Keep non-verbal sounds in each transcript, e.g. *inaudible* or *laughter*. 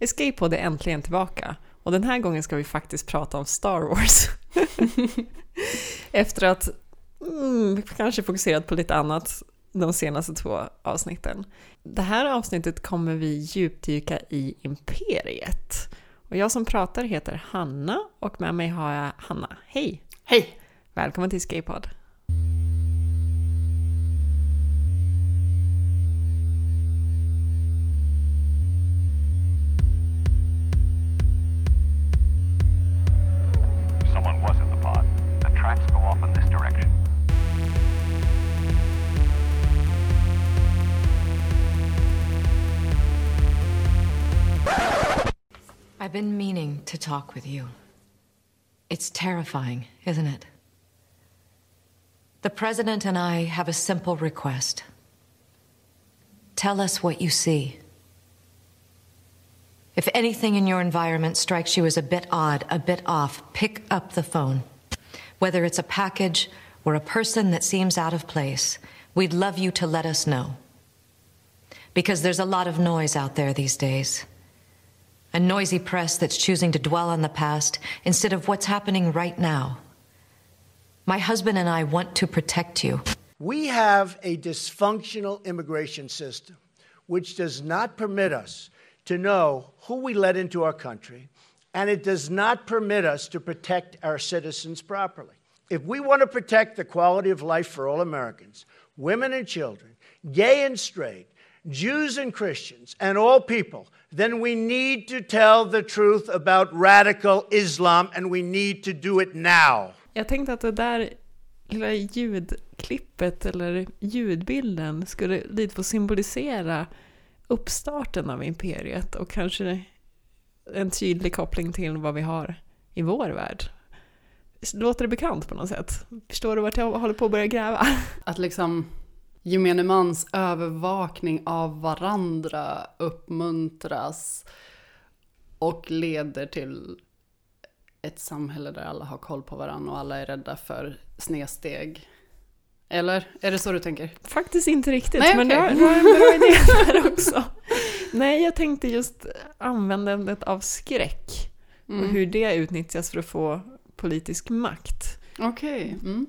Escape-podd är äntligen tillbaka och den här gången ska vi faktiskt prata om Star Wars. *laughs* Efter att mm, kanske fokuserat på lite annat de senaste två avsnitten. Det här avsnittet kommer vi djupdyka i Imperiet. Och jag som pratar heter Hanna och med mig har jag Hanna. Hej! Hej! Välkommen till Escape-podd. Been meaning to talk with you. It's terrifying, isn't it? The President and I have a simple request. Tell us what you see. If anything in your environment strikes you as a bit odd, a bit off, pick up the phone. Whether it's a package or a person that seems out of place, we'd love you to let us know. Because there's a lot of noise out there these days. A noisy press that's choosing to dwell on the past instead of what's happening right now. My husband and I want to protect you. We have a dysfunctional immigration system which does not permit us to know who we let into our country, and it does not permit us to protect our citizens properly. If we want to protect the quality of life for all Americans, women and children, gay and straight, Jews and Christians, and all people, then we need to tell the truth about radical Islam, and we need to do it now. Jag tänkte att det där lilla ljudklippet eller ljudbilden skulle lite få symbolisera uppstarten av imperiet och kanske en tydlig koppling till vad vi har i vår värld. Låter det bekant på något sätt? Förstår du vart jag håller på att börja gräva? Att liksom gemene mans övervakning av varandra uppmuntras och leder till ett samhälle där alla har koll på varandra och alla är rädda för snedsteg. Eller är det så du tänker? Faktiskt inte riktigt, Nej, men du har, du har en bra idé där också. Nej, jag tänkte just användandet av skräck och Mm. hur det utnyttjas för att få politisk makt. Okej. Mm.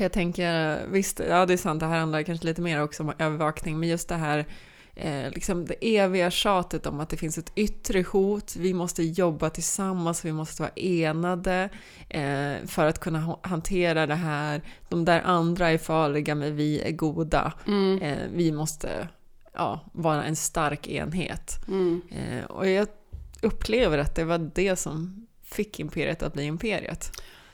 För jag tänker, visst, ja det är sant, det här handlar kanske lite mer också om övervakning, men just det här eh, liksom det eviga tjatet om att det finns ett yttre hot, vi måste jobba tillsammans, vi måste vara enade eh, för att kunna ha- hantera det här. De där andra är farliga, men vi är goda. Mm. Eh, vi måste ja, vara en stark enhet. Mm. Eh, och jag upplever att det var det som fick imperiet att bli imperiet.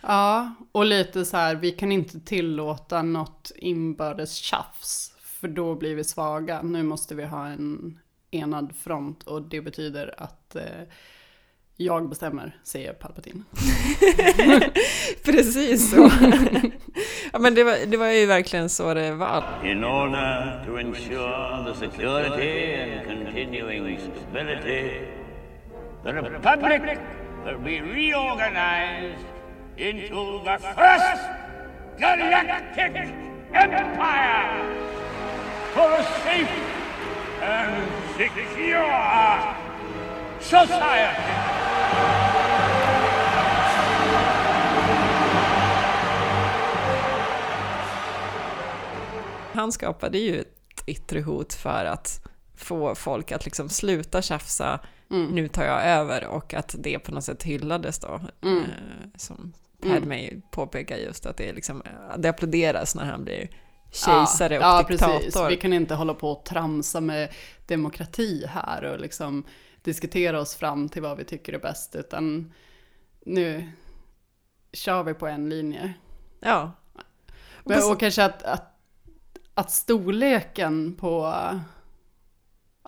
Ja, och lite så här, vi kan inte tillåta något inbördes tjafs, för då blir vi svaga. Nu måste vi ha en enad front och det betyder att eh, jag bestämmer, säger Palpatine. *laughs* Precis så. *laughs* ja, men det var, det var ju verkligen så det var. In order to ensure the security and continuing stability, the Republic will be reorganized into the first galactic empire for a safe and secure society. Han skapade ju ett yttre hot för att få folk att liksom sluta tjafsa, nu tar jag över, och att det på något sätt hyllades då. Eh, som Padme påpekar just att det, är liksom, det applåderas när han blir kejsare ja, och ja, diktator. precis. Vi kan inte hålla på och tramsa med demokrati här och liksom diskutera oss fram till vad vi tycker är bäst, utan nu kör vi på en linje. Ja. Men, och kanske att, att, att storleken på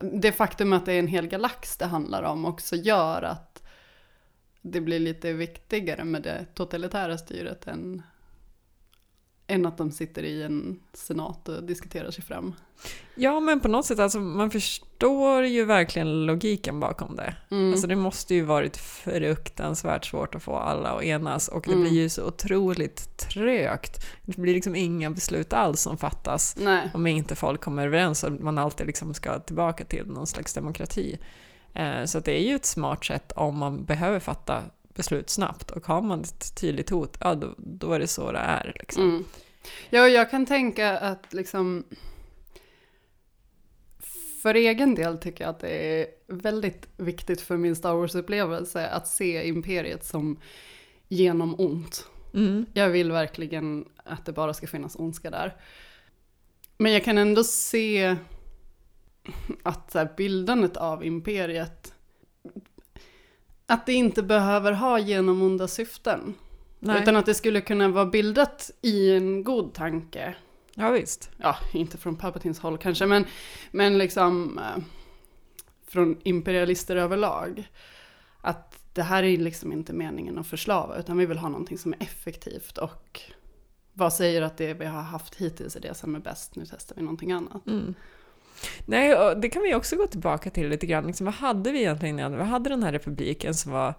det faktum att det är en hel galax det handlar om också gör att det blir lite viktigare med det totalitära styret än, än att de sitter i en senat och diskuterar sig fram. Ja, men på något sätt, alltså, man förstår ju verkligen logiken bakom det. Mm. Alltså, det måste ju varit fruktansvärt svårt att få alla att enas och det Mm. blir ju så otroligt trögt. Det blir liksom inga beslut alls som fattas Nej. om inte folk kommer överens och man alltid liksom ska tillbaka till någon slags demokrati. Eh, så det är ju ett smart sätt om man behöver fatta beslut snabbt och har man ett tydligt hot, ja då, då är det så det är. Liksom. Mm. Ja, jag kan tänka att liksom för egen del tycker jag att det är väldigt viktigt för min Star Wars-upplevelse att se Imperiet som genom ont. Mm. Jag vill verkligen att det bara ska finnas ondska där. Men jag kan ändå se att så här, bildandet av imperiet, att det inte behöver ha genomonda syften. Nej. Utan att det skulle kunna vara bildat i en god tanke. Ja visst. Ja, inte från Palpatines håll kanske, men, men liksom eh, från imperialister överlag. Att det här är liksom inte meningen att förslava, utan vi vill ha någonting som är effektivt och vad säger att det vi har haft hittills är det som är bäst, nu testar vi någonting annat. Mm. Nej, och det kan vi också gå tillbaka till lite grann. Liksom, vad hade vi egentligen innan? Vi hade den här republiken som var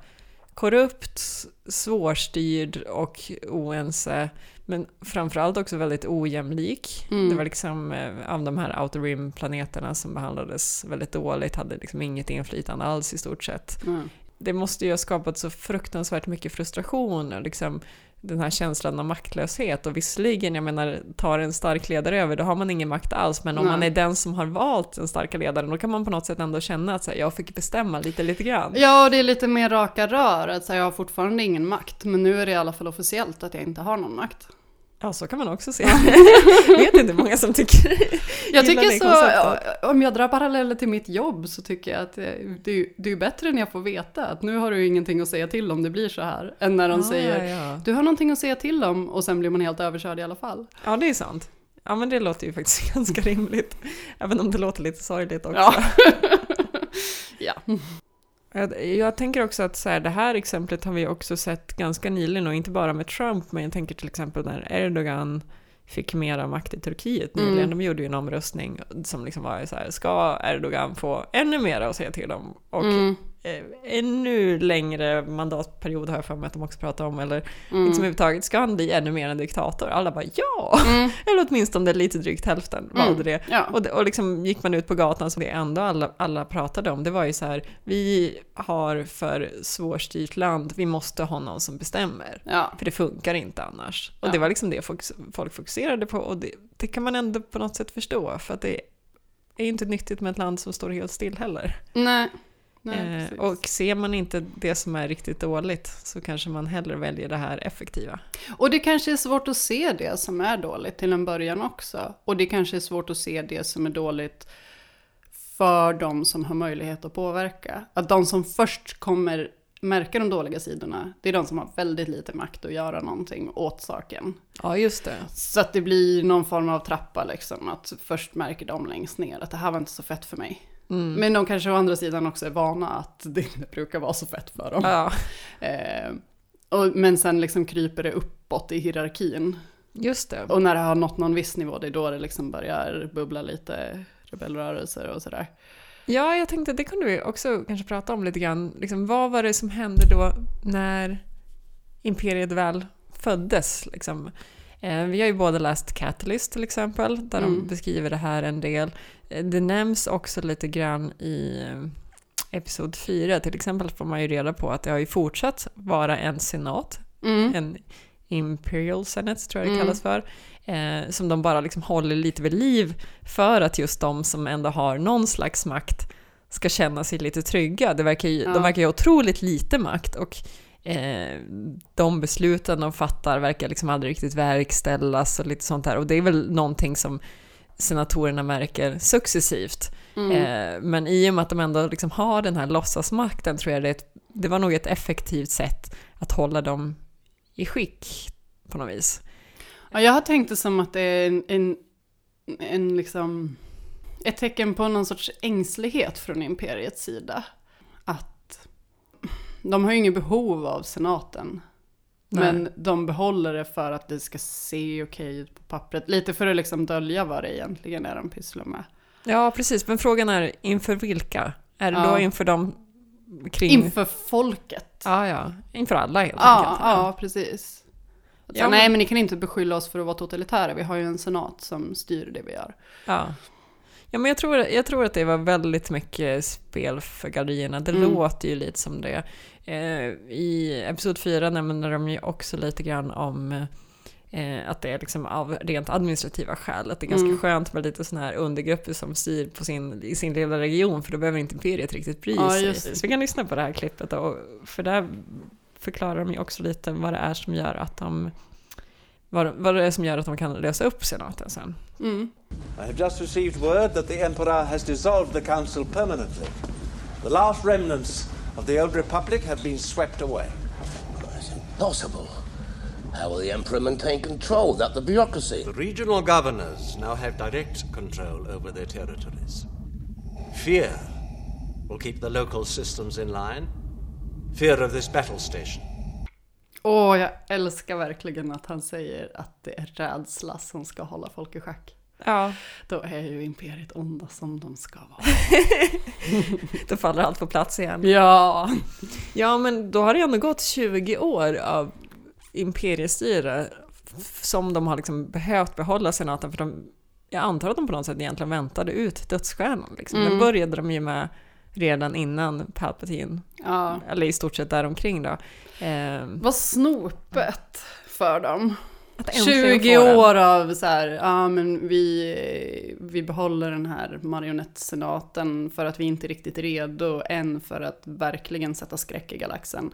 korrupt, svårstyrd och oense, men framförallt också väldigt ojämlik. Mm. Det var liksom eh, av de här outer rim-planeterna som behandlades väldigt dåligt, hade liksom inget inflytande alls i stort sett. Mm. Det måste ju ha skapat så fruktansvärt mycket frustration och liksom den här känslan av maktlöshet. Och visserligen, jag menar, tar en stark ledare över, då har man ingen makt alls. Men om Nej. man är den som har valt den starka ledaren, då kan man på något sätt ändå känna att så här, jag fick bestämma lite, lite grann. Ja, och det är lite mer raka rör. Att säga, jag har fortfarande ingen makt, men nu är det i alla fall officiellt att jag inte har någon makt. Ja, så kan man också se. jag vet inte många som tycker Jag tycker så, konceptet. om jag drar paralleller till mitt jobb så tycker jag att det, är- det är bättre när jag får veta att nu har du ingenting att säga till om det blir så här. Än när de Ah, säger, ja, ja. du har någonting att säga till om och sen blir man helt överkörd i alla fall. ja, det är sant. Ja, men det låter ju faktiskt *laughs* ganska rimligt. Även om det låter lite sorgligt också. Ja. *laughs* ja. Jag, jag tänker också att så här, det här exemplet har vi också sett ganska nyligen och inte bara med Trump, men jag tänker till exempel när Erdogan fick mera makt i Turkiet nyligen. Mm. De gjorde ju en omröstning som liksom var så här, ska Erdogan få ännu mer att säga till om? Och Mm. Eh, ännu längre mandatperiod har jag för mig att de också pratar om, eller Mm. liksom överhuvudtaget, ska han bli ännu mer en diktator? Alla bara ja! Mm. *laughs* Eller åtminstone lite drygt hälften valde Mm. det. Ja. Och, det, och liksom gick man ut på gatan så det enda alla, alla pratade om, det var ju så här, vi har för svårstyrt land, vi måste ha någon som bestämmer. ja. För det funkar inte annars. Och Ja. det var liksom det folk, folk fokuserade på och det, det kan man ändå på något sätt förstå, för att det är inte nyttigt med ett land som står helt still heller. Nej. Nej, eh, och ser man inte det som är riktigt dåligt så kanske man hellre väljer det här effektiva. Och det kanske är svårt att se det som är dåligt till en början också. Och det kanske är svårt att se det som är dåligt för de som har möjlighet att påverka. Att de som först kommer märka de dåliga sidorna, det är de som har väldigt lite makt att göra någonting åt saken. Ja, just det. Så att det blir någon form av trappa liksom, att först märker de längst ner att det här var inte så fett för mig. Mm. Men de kanske å andra sidan också är vana att det inte *laughs* brukar vara så fett för dem. Ja, Eh, och, men sen liksom kryper det uppåt i hierarkin. just det. Och när det har nått någon viss nivå, det är då det liksom börjar bubbla lite rebellrörelser och sådär. Ja, jag tänkte att det kunde vi också kanske prata om lite grann. Liksom, vad var det som hände då när imperiet väl föddes? Liksom? Eh, vi har ju båda läst Catalyst till exempel, där Mm. de beskriver det här en del. Eh, Det nämns också lite grann i eh, episod 4. Till exempel får man ju reda på att det har ju fortsatt vara en senat, Mm. en Imperial Senate tror jag det Mm. kallas för, eh, som de bara liksom håller lite vid liv för att just de som ändå har någon slags makt ska känna sig lite trygga. Det verkar ju, Ja. De verkar ju ha otroligt lite makt och eh, de besluten de fattar verkar liksom aldrig riktigt verkställas och lite sånt där. Och det är väl någonting som senatorerna märker successivt. Mm. Eh, men i och med att de ändå liksom har den här låtsasmakten tror jag det, ett, det var nog ett effektivt sätt att hålla dem i skick på något vis. Ja, jag har tänkt det som att det är en, en, en liksom, ett tecken på någon sorts ängslighet från imperiets sida. Att de har ju inget behov av senaten. Nej. Men de behåller det för att det ska se okej ut på pappret. Lite för att liksom dölja vad det egentligen är de pysslar med. Ja, precis. Men frågan är inför vilka? Är det Ja. då inför dem kring... Inför folket. Ja, ja. Inför alla helt Ja, enkelt. ja, precis. Att Ja, säga, men- Nej, men ni kan inte beskylla oss för att vara totalitära. Vi har ju en senat som styr det vi gör. Ja. Ja, men jag tror, jag tror att det var väldigt mycket spel för gallerierna. Det Mm. låter ju lite som det. Eh, I episod 4 nämner de ju också lite grann om eh, att det är liksom av rent administrativa skäl. Att det är ganska Mm. skönt med lite sådana här undergrupper som styr på sin, i sin lilla region för då behöver inte imperiet riktigt bry Ja, sig. Så vi kan lyssna på det här klippet då, för där förklarar de ju också lite vad det är som gör att de vad, vad det är som gör att de kan lösa upp senaten sen. Mm. I have just received word that the Emperor has dissolved the Council permanently. The last remnants of the old Republic have been swept away. It's impossible. How will the Emperor maintain control without the bureaucracy? The regional governors now have direct control over their territories. Fear will keep the local systems in line. Fear of this battle station. Åh, jag älskar verkligen att han säger att det är rädsla som ska hålla folk i schack. Ja, Då är ju imperiet onda som de ska vara. *laughs* då faller allt på plats igen. Ja, Ja, men då har det ändå gått 20 år av imperiestyre som de har liksom behövt behålla senaten för de, jag antar att de på något sätt egentligen väntade ut dödsstjärnan. Liksom. Den började de ju med redan innan Palpatine, ja. eller i stort sett däromkring då. Eh, Vad snopet för dem. Att äntligen 20 få den. år av så här, ja men vi, vi behåller den här marionettsenaten för att vi inte är riktigt redo än för att verkligen sätta skräck i galaxen.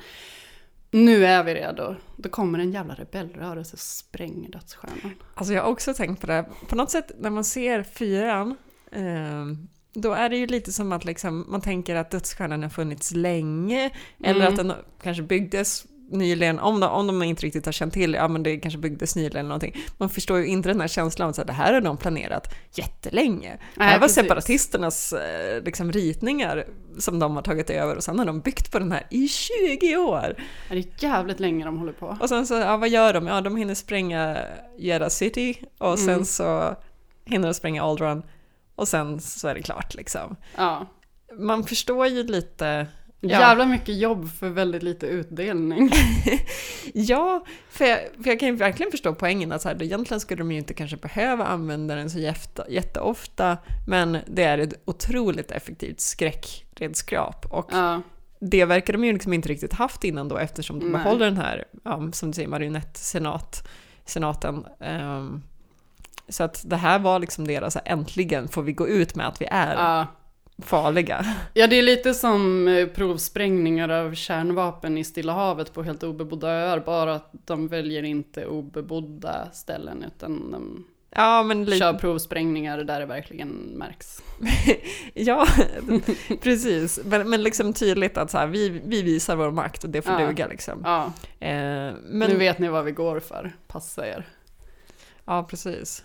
Nu är vi redo. Då kommer en jävla rebellrörelse och spränger dödsstjärnan. Alltså jag har också tänkt på det, på något sätt när man ser fyran, eh, då är det ju lite som att liksom, man tänker att dödsstjärnan har funnits länge, eller Mm. att den kanske byggdes nyligen, om de, om de inte riktigt har känt till, ja men det kanske byggdes nyligen eller någonting. Man förstår ju inte den här känslan av att det här har de planerat jättelänge. det här Nej, var precis. separatisternas eh, liksom, ritningar som de har tagit över och sen har de byggt på den här i 20 år. Det är jävligt länge de håller på. Och sen så, ja vad gör de? Ja, de hinner spränga Jeddah City och sen Mm. så hinner de spränga Aldron och sen så är det klart liksom. Ja. Man förstår ju lite, ja, Jävla mycket jobb för väldigt lite utdelning. *laughs* ja för, jag, för jag kan ju verkligen förstå poängen att så här, egentligen skulle de ju inte kanske behöva använda den så jäfta, jätteofta, men det är ett otroligt effektivt skräckredskap och Ja. det verkar de ju liksom inte riktigt haft innan då eftersom de Nej. behåller den här, ja, som du säger, marionettsenat, senaten. Ehm, så att det här var liksom deras, äntligen får vi gå ut med att vi är Ja. Farliga. Ja, det är lite som eh, provsprängningar av kärnvapen i Stilla havet på helt obebodda öar, bara att de väljer inte obebodda ställen, utan de Ja, men kör lite, provsprängningar där det verkligen märks. *laughs* ja, *laughs* precis. Men, men liksom tydligt att så här, vi, vi visar vår makt och det får Ja. duga liksom. Ja, Eh, men, nu vet ni vad vi går för, passa er. Ja, precis.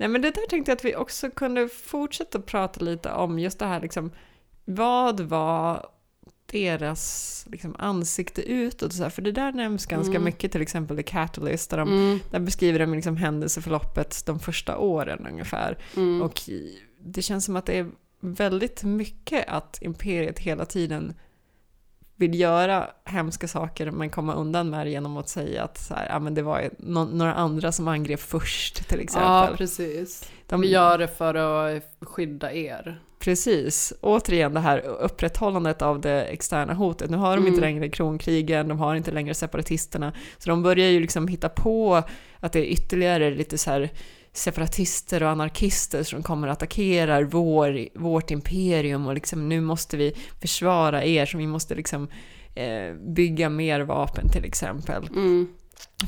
Nej, men det där tänkte jag att vi också kunde fortsätta prata lite om, just det här liksom, vad var deras liksom, ansikte utåt? Så här, för det där nämns ganska Mm. mycket, till exempel The Catalyst, där, de, Mm, där beskriver de liksom händelseförloppet de första åren ungefär. mm. Och det känns som att det är väldigt mycket att imperiet hela tiden vill göra hemska saker men komma undan med det genom att säga att så här, ja, men det var nå- några andra som angrep först till Ja, exempel. precis. De- Vi gör det för att skydda er. Precis. Återigen det här upprätthållandet av det externa hotet. Nu har de inte Mm. längre kronkrigen, de har inte längre separatisterna. Så de börjar ju liksom hitta på att det är ytterligare lite så här separatister och anarkister som kommer att attackera vår, vårt imperium och liksom nu måste vi försvara er så vi måste liksom eh, bygga mer vapen till exempel. Mm.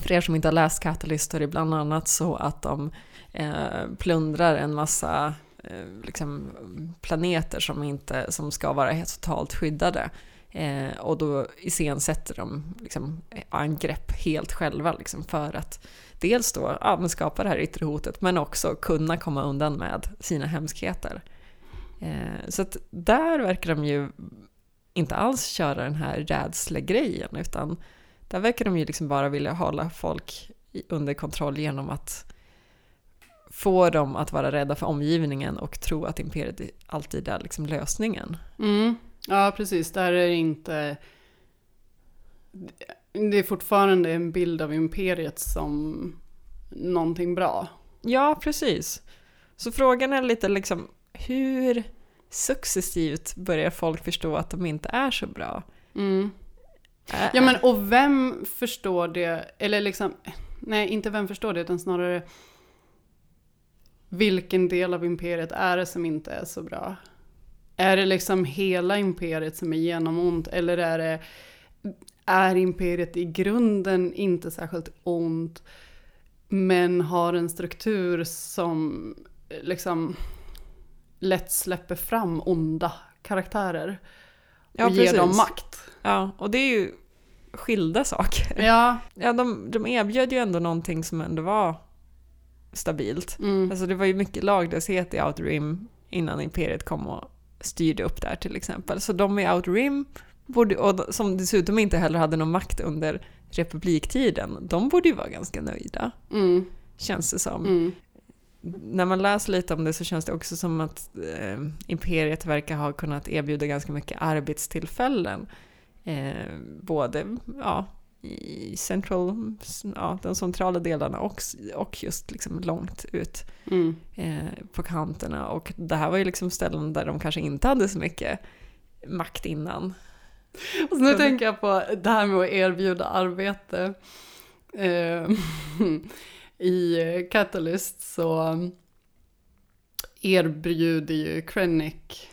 För er som inte har läst Catalyst är det bland annat så att de eh, plundrar en massa eh, liksom, planeter som, inte, som ska vara helt totalt skyddade. Eh, och då iscensätter de liksom, angrepp helt själva liksom, för att dels då ja, men skapa det här yttre hotet men också kunna komma undan med sina hemskheter. Eh, så att där verkar de ju inte alls köra den här rädslegrejen utan där verkar de ju liksom bara vilja hålla folk under kontroll genom att få dem att vara rädda för omgivningen och tro att imperiet alltid är liksom lösningen. Mm. Ja, precis. Där är det inte... Det är fortfarande en bild av imperiet som någonting bra. Ja, precis. Så frågan är lite liksom, hur successivt börjar folk förstå att de inte är så bra? Mm. Ä- Ja men och vem förstår det, eller liksom, nej inte vem förstår det utan snarare vilken del av imperiet är det som inte är så bra? Är det liksom hela imperiet som är genomont eller är det, är imperiet i grunden inte särskilt ont men har en struktur som liksom lätt släpper fram onda karaktärer Ja, och ger dem makt? Ja, och det är ju skilda saker. Ja, Ja, de, de erbjöd ju ändå någonting som ändå var stabilt. mm. Alltså det var ju mycket laglöshet i Outer Rim innan Imperiet kom och styrde upp där till exempel. Så de i Outer Rim, borde, och som dessutom inte heller hade någon makt under republiktiden, de borde ju vara ganska nöjda, Mm. känns det som. Mm. När man läser lite om det så känns det också som att eh, Imperiet verkar ha kunnat erbjuda ganska mycket arbetstillfällen. Eh, både ja, i central, ja, de centrala delarna och, och just liksom långt ut Mm. eh, på kanterna. Och det här var ju liksom ställen där de kanske inte hade så mycket makt innan. Och nu tänker jag på det här med att erbjuda arbete. Eh, *laughs* I Catalyst så erbjuder ju Krennic,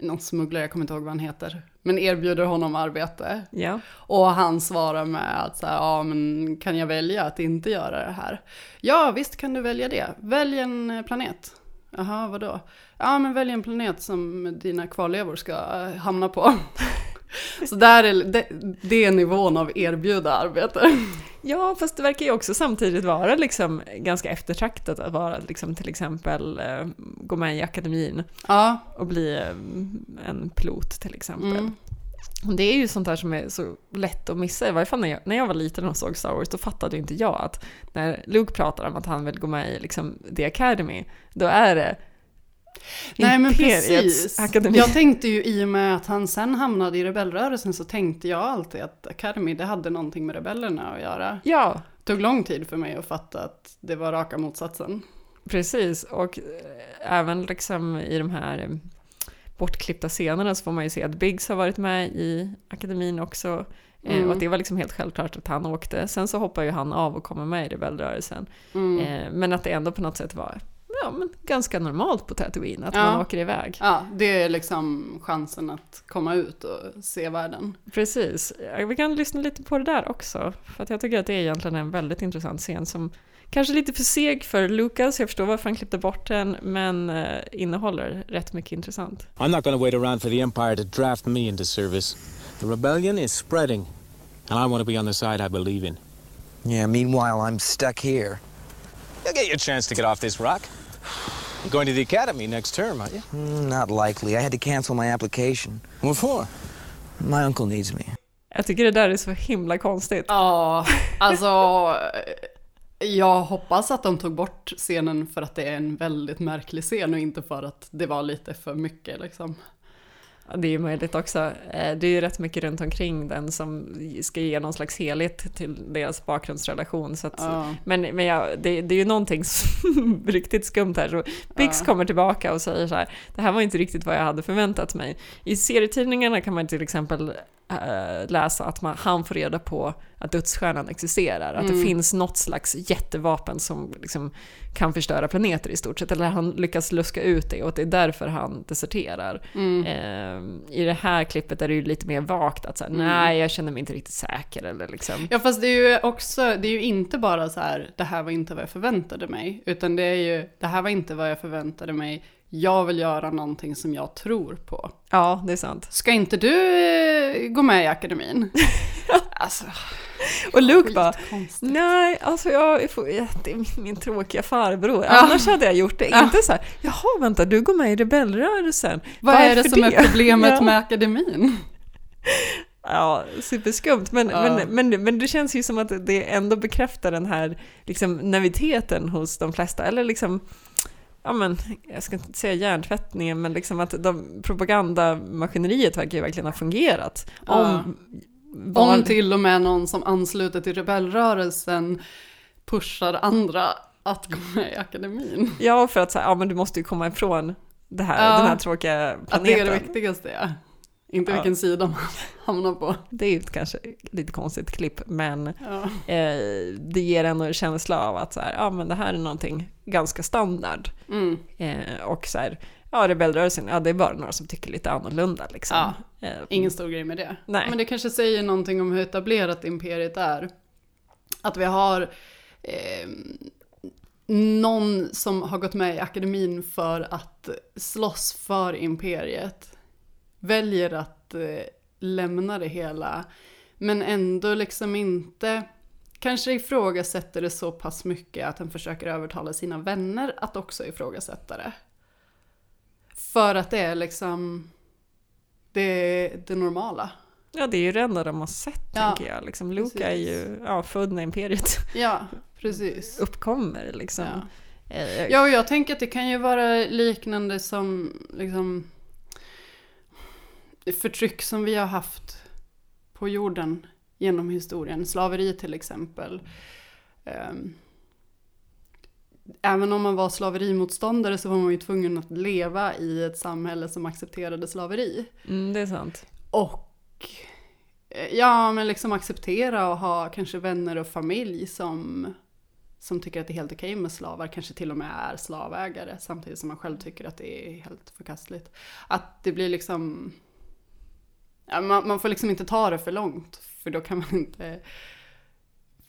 någon smugglare, jag kommer inte ihåg vad han heter, men erbjuder honom arbete. Ja, Och han svarar med att så här, ja men kan jag välja att inte göra det här? Ja visst kan du välja det. Välj en eh, planet. Jaha, vadå? Ja men välj en planet som dina kvarlevor ska eh, hamna på. *laughs* *laughs* Så där är, det, det är nivån av erbjuda arbete. ja fast det verkar ju också samtidigt vara liksom ganska eftertraktat att vara liksom till exempel eh, gå med i akademin Ja, och bli eh, en pilot till exempel. Mm. Det är ju sånt där som är så lätt att missa. I varje fall när jag, när jag var liten och såg Star Wars, då fattade inte jag att när Luke pratar om att han vill gå med i liksom, The Academy, då är det nej men precis. akademi. Jag tänkte ju i och med att han sen hamnade i rebellrörelsen så tänkte jag alltid att Academy det hade någonting med rebellerna att göra. Ja, Det tog lång tid för mig att fatta att det var raka motsatsen. precis. Och eh, även liksom i de här eh, bortklippta scenerna så får man ju se att Biggs har varit med i akademin också. Eh, Mm. Och att det var liksom helt självklart att han åkte. Sen så hoppar ju han av och kommer med i rebellrörelsen. Mm. Men att det ändå på något sätt var ja, men ganska normalt på Tatooine, att Ja. man åker iväg. Ja, det är liksom chansen att komma ut och se världen. Precis. Vi kan lyssna lite på det där också. För att jag tycker att det är egentligen en väldigt intressant scen som kanske är lite för seg för Lucas. Jag förstår varför han klippte bort den, men eh, innehåller rätt mycket intressant. I'm not to wait around for the Empire to draft me into service. The rebellion is spreading, and I want to be on the side I believe in. Yeah, meanwhile, I'm stuck here. You'll get your chance to get off this rock. You're going to the academy next term, aren't you? Mm, not likely. I had to cancel my application. What for? My uncle needs me. Jag tycker det där är så himla konstigt. Ja, alltså jag hoppas att de tog bort scenen för att det är en väldigt märklig scen och inte för att det var lite för mycket liksom. Det är ju möjligt också. Eh, Det är ju rätt mycket runt omkring den som ska ge någon slags helhet till deras bakgrundsrelation. Så att, Ja. Men, men ja, det, det är ju någonting som *laughs* riktigt skumt här. Så Biggs Ja. kommer tillbaka och säger så här, det här var inte riktigt vad jag hade förväntat mig. I serietidningarna kan man till exempel läsa att man, han får reda på att dödsstjärnan existerar. Att det Mm. finns något slags jättevapen som liksom kan förstöra planeter i stort sett. Eller han lyckas luska ut det och det är därför han deserterar. Mm. Eh, I det här klippet är det ju lite mer vagt att säga, Mm. nej jag känner mig inte riktigt säker eller liksom. Ja fast det är ju också, det är ju inte bara så här, det här var inte vad jag förväntade mig, utan det är ju, det här var inte vad jag förväntade mig, jag vill göra någonting som jag tror på. Ja, det är sant. Ska inte du eh, gå med i akademin? *laughs* alltså, Och Luke bara, nej, alltså jag får, det är min, tråkiga farbror. Ja. Annars hade jag gjort det. Ja. Inte så här, jaha vänta, du går med i rebellrörelsen. Vad är det Varför som är problemet *laughs* Ja. med akademin? Ja, superskumt. Men, Ja. men, men, men det känns ju som att det ändå bekräftar den här liksom, naiviteten hos de flesta. Eller liksom, ja men, jag ska inte säga hjärntvättningen, men liksom att de, propagandamaskineriet verkar ju verkligen ha fungerat. Om, var- Om till och med någon som ansluter till rebellrörelsen pushar andra att gå med i akademin. Ja, för att säga, ja men du måste ju komma ifrån det här, Ja. den här tråkiga planeten. Att det är det viktigaste ja. Inte Ja. vilken sida man *laughs* hamnar på. Det är ju kanske lite konstigt klipp, men Ja. eh, det ger ändå en känsla av att så här, ja, men det här är någonting ganska standard. Mm. Eh, och så här, ja, rebellrörelsen, ja, det är bara några som tycker lite annorlunda. Liksom. Ja, Eh, Ingen stor grej med det. Nej. Men det kanske säger någonting om hur etablerat imperiet är. Att vi har eh, någon som har gått med i akademin för att slåss för imperiet. Väljer att eh, lämna det hela. Men ändå liksom inte kanske ifrågasätter det så pass mycket att den försöker övertala sina vänner att också ifrågasätta det. För att det är liksom det, det normala. Ja, det är ju det enda de har sett, Ja, tänker jag. Liksom, Luke är ju ja, född när imperiet Ja, precis. uppkommer. Liksom. Ja. Eh, Ja, och jag tänker att det kan ju vara liknande som liksom förtryck som vi har haft på jorden genom historien. Slaveri till exempel. Ehm, Även om man var slaverimotståndare så var man ju tvungen att leva i ett samhälle som accepterade slaveri. Mm, det är sant. Och eh, ja, men liksom acceptera och ha kanske vänner och familj som, som tycker att det är helt okej med slavar, kanske till och med är slavägare, samtidigt som man själv tycker att det är helt förkastligt. Att det blir liksom, man, man får liksom inte ta det för långt, för då kan man inte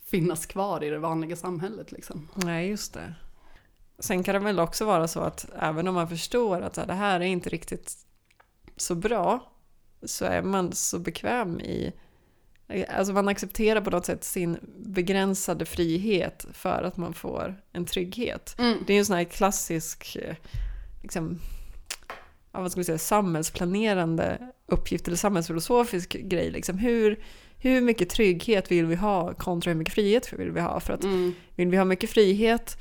finnas kvar i det vanliga samhället liksom. Nej, just det. Sen kan det väl också vara så att även om man förstår att det här är inte riktigt så bra, så är man så bekväm i... Alltså man accepterar på något sätt sin begränsade frihet för att man får en trygghet. Mm. Det är ju en sån här klassisk, eh, liksom, ja, vad ska vi säga, samhällsplanerande uppgift eller samhällsfilosofisk grej. Liksom. Hur, hur mycket trygghet vill vi ha kontra hur mycket frihet vill vi ha? För att Mm. vill vi ha mycket frihet,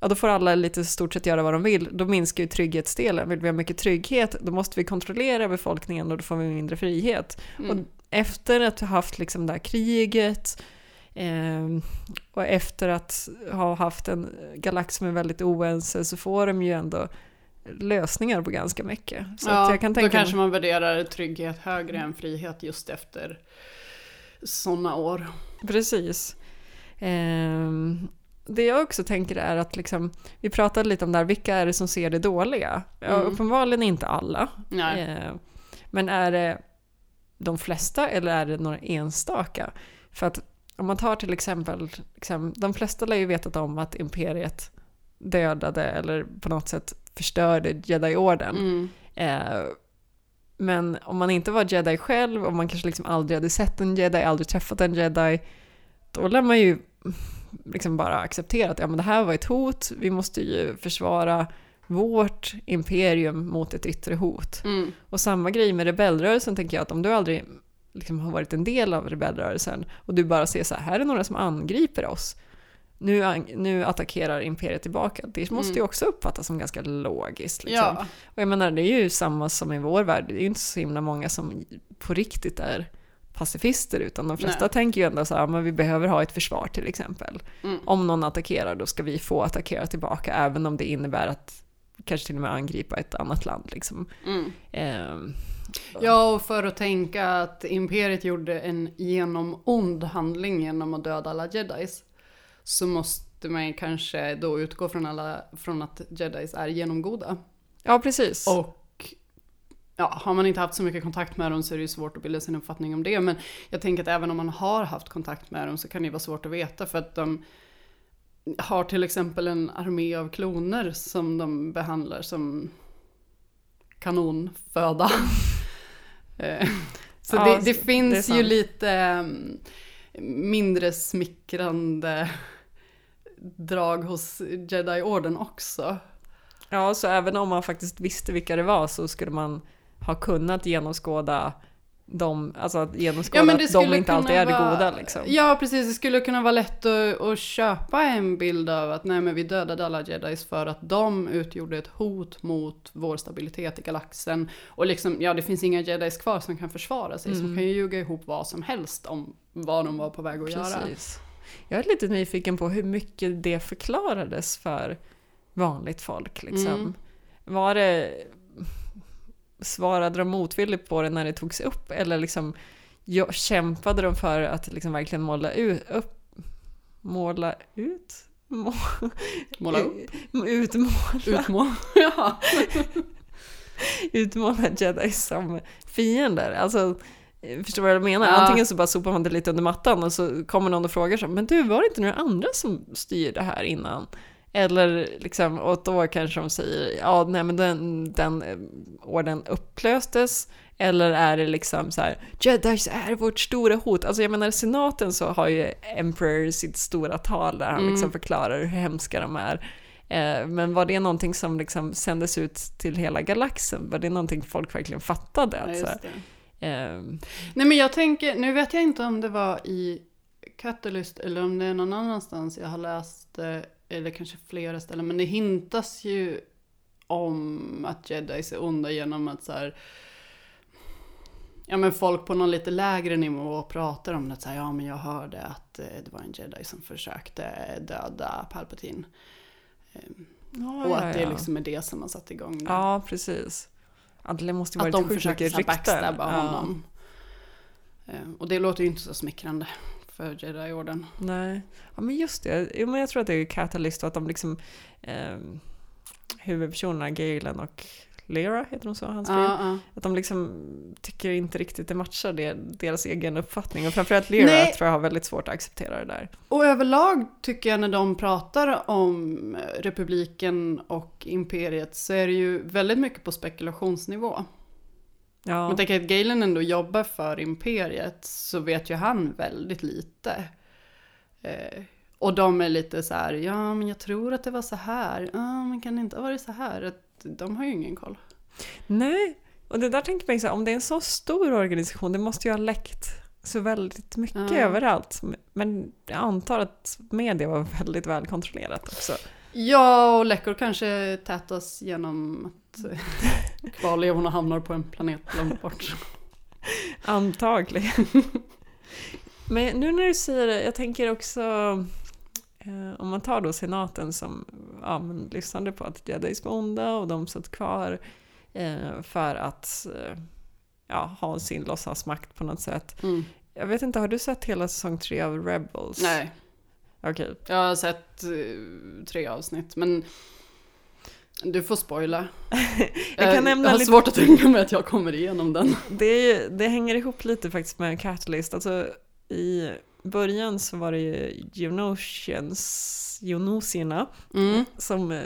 ja då får alla lite stort sett göra vad de vill. Då minskar ju trygghetsdelen. Vill vi ha mycket trygghet, då måste vi kontrollera befolkningen och då får vi mindre frihet. Mm. Och efter att ha haft liksom det här kriget eh, och efter att ha haft en galax som är väldigt oense så får de ju ändå lösningar på ganska mycket. Så ja, jag kan tänka då kanske man värderar trygghet högre än frihet just efter sådana år. Precis. Ehm, det jag också tänker är att liksom, vi pratade lite om det här, vilka är det som ser det dåliga? Ja, Mm. uppenbarligen inte alla. Ehm, men är det de flesta eller är det några enstaka? För att om man tar till exempel, liksom, de flesta lär ju vetat om att imperiet dödade eller på något sätt förstörde Jedi-orden. Mm. Eh, men om man inte var jedi själv och man kanske liksom aldrig hade sett en jedi, aldrig träffat en jedi, då lär man ju liksom bara acceptera att ja, men det här var ett hot, vi måste ju försvara vårt imperium mot ett yttre hot. Mm. Och samma grej med rebellrörelsen tänker jag att om du aldrig liksom har varit en del av rebellrörelsen och du bara ser så här, här är några som angriper oss. Nu, nu attackerar imperiet tillbaka. Det måste ju Mm. också uppfattas som ganska logiskt. Liksom. Ja. Och jag menar, det är ju samma som i vår värld. Det är ju inte så himla många som på riktigt är pacifister, utan de flesta Nej. tänker ju ändå så här, men vi behöver ha ett försvar till exempel. Mm. Om någon attackerar, då ska vi få attackera tillbaka, även om det innebär att kanske till och med angripa ett annat land. Liksom. Mm. Ehm, Ja, och för att tänka att imperiet gjorde en genom-ond handling genom att döda alla jedis, så måste man ju kanske då utgå från, alla, från att jedis är genomgoda. ja, precis. Och ja, har man inte haft så mycket kontakt med dem så är det ju svårt att bilda sin uppfattning om det. Men jag tänker att även om man har haft kontakt med dem så kan det ju vara svårt att veta för att de har till exempel en armé av kloner som de behandlar som kanonföda. *laughs* Eh, så Ja, det, det det finns ju sant. lite mm, mindre smickrande drag hos Jedi-orden också. Ja, så även om man faktiskt visste vilka det var så skulle man ha kunnat genomskåda dem, alltså att genomskåda det att de inte alltid är det goda liksom. Ja, precis. Det skulle kunna vara lätt att, att köpa en bild av att nej, men vi dödade alla jedis för att de utgjorde ett hot mot vår stabilitet i galaxen. Och liksom, ja, det finns inga jedis kvar som kan försvara sig, som Mm. kan ju ljuga ihop vad som helst om vad de var på väg att göra. Jag är lite nyfiken på hur mycket det förklarades för vanligt folk. Liksom. Mm. Var det, svarade de motvilligt på det när det togs upp? Eller liksom jag, kämpade de för att liksom verkligen måla ut, upp, måla ut? Må, Måla upp? *laughs* Utmåla. Utmåla, *laughs* ja. Utmåla Jedi som fiender. Alltså, förstår du vad jag menar? Ja. Antingen så bara sopar man det lite under mattan och så kommer någon och frågar så men du, var det inte några andra som styrde här innan? Eller liksom, och då kanske de säger, ja nej men den, den eh, orden upplöstes. Eller är det liksom så här, Jedis är vårt stora hot. Alltså jag menar i senaten så har ju Emperor sitt stora tal där han Mm. liksom förklarar hur hemska de är. Eh, Men var det någonting som liksom sändes ut till hela galaxen? Var det någonting folk verkligen fattade? Ja, Det. ehm, Nej men jag tänker, nu vet jag inte om det var i Catalyst eller om det är någon annanstans jag har läst det, eller kanske flera ställen, men det hintas ju om att jedis är onda genom att så här, ja men folk på någon lite lägre nivå pratar om det, så här, ja men jag hörde att eh, det var en jedi som försökte döda Palpatine. Ja, och ja, att det ja. liksom är det som har satt igång det. Ja, precis. Att det måste ju Att varit de sjukt försöker mycket så här rykten. backstabba Ja. honom. Eh, Och det låter ju inte så smickrande för Jedi-orden. Nej, ja men just det. Jo, men jag tror att det är Catalyst och att de liksom eh, huvudpersonerna Galen och Lera, heter de så, hans fru? Ja. Att de liksom tycker inte riktigt det matchar det, deras egen uppfattning. Och framförallt Lera Nej. tror jag har väldigt svårt att acceptera det där. Och överlag tycker jag när de pratar om republiken och imperiet så är det ju väldigt mycket på spekulationsnivå. Ja. Man tänker att Galen ändå jobbar för imperiet så vet ju han väldigt lite. Eh, och de är lite så här, ja men jag tror att det var så här, ja men kan det inte ha varit så här? Att de har ju ingen koll. Nej, och det där tänker man ju så här, om det är en så stor organisation, det måste ju ha läckt så väldigt mycket Ja. överallt. Men jag antar att media var väldigt väl kontrollerat också. Ja, och läckor kanske tätas genom att eh, kvarlevorna hamnar på en planet långt bort. *laughs* Antagligen. Men nu när du säger det, jag tänker också om man tar då senaten som ja, men lyssnade på att jedis var onda och de satt kvar eh, för att eh, ja, ha sin låtsasmakt på något sätt. Mm. Jag vet inte, har du sett hela säsong tre av Rebels? Nej, Okej. jag har sett eh, tre avsnitt, men du får spoila. *laughs* Jag kan Eh, nämna har lite- svårt att tänka mig att jag kommer igenom den. Det, det hänger ihop lite faktiskt med Catalyst. Alltså, I början så var det ju Geonosians, Geonosierna Mm. som eh,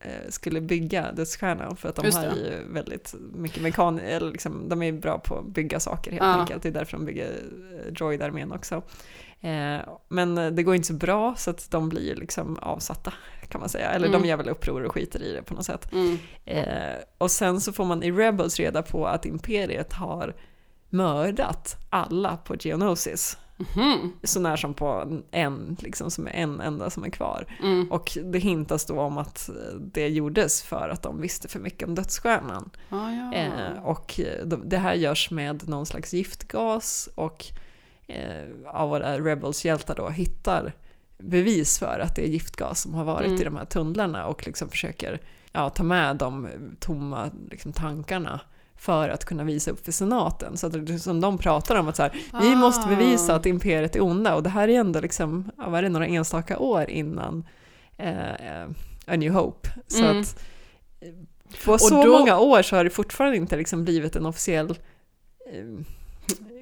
eh, skulle bygga dödsstjärnan för att de Just har det. ju väldigt mycket mekan eller liksom, de är bra på att bygga saker helt Ja. enkelt. Det är därför de bygger eh, droidarmén också. Eh, men det går inte så bra så att de blir liksom avsatta kan man säga. Eller Mm. de gör väl uppror och skiter i det på något sätt. Mm. Eh, och sen så får man i Rebels reda på att Imperiet har mördat alla på Geonosis. Mhm. Så när som på en, liksom som är en enda som är kvar. Mm. Och det hintas då om att det gjordes för att de visste för mycket om dödsstjärnan. Ah, ja. Eh, och de- det här görs med någon slags giftgas och eh, av våra Rebels-hjältar då hittar bevis för att det är giftgas som har varit Mm. i de här tunnlarna och liksom försöker ja, ta med de tomma liksom, tankarna för att kunna visa upp för senaten. Så att som de pratar om att så här, vi Ah. måste bevisa att imperiet är onda och det här är ändå liksom, vad är det, några enstaka år innan eh, A New Hope. Så Mm. att eh, på så då- många år så har det fortfarande inte liksom blivit en officiell eh,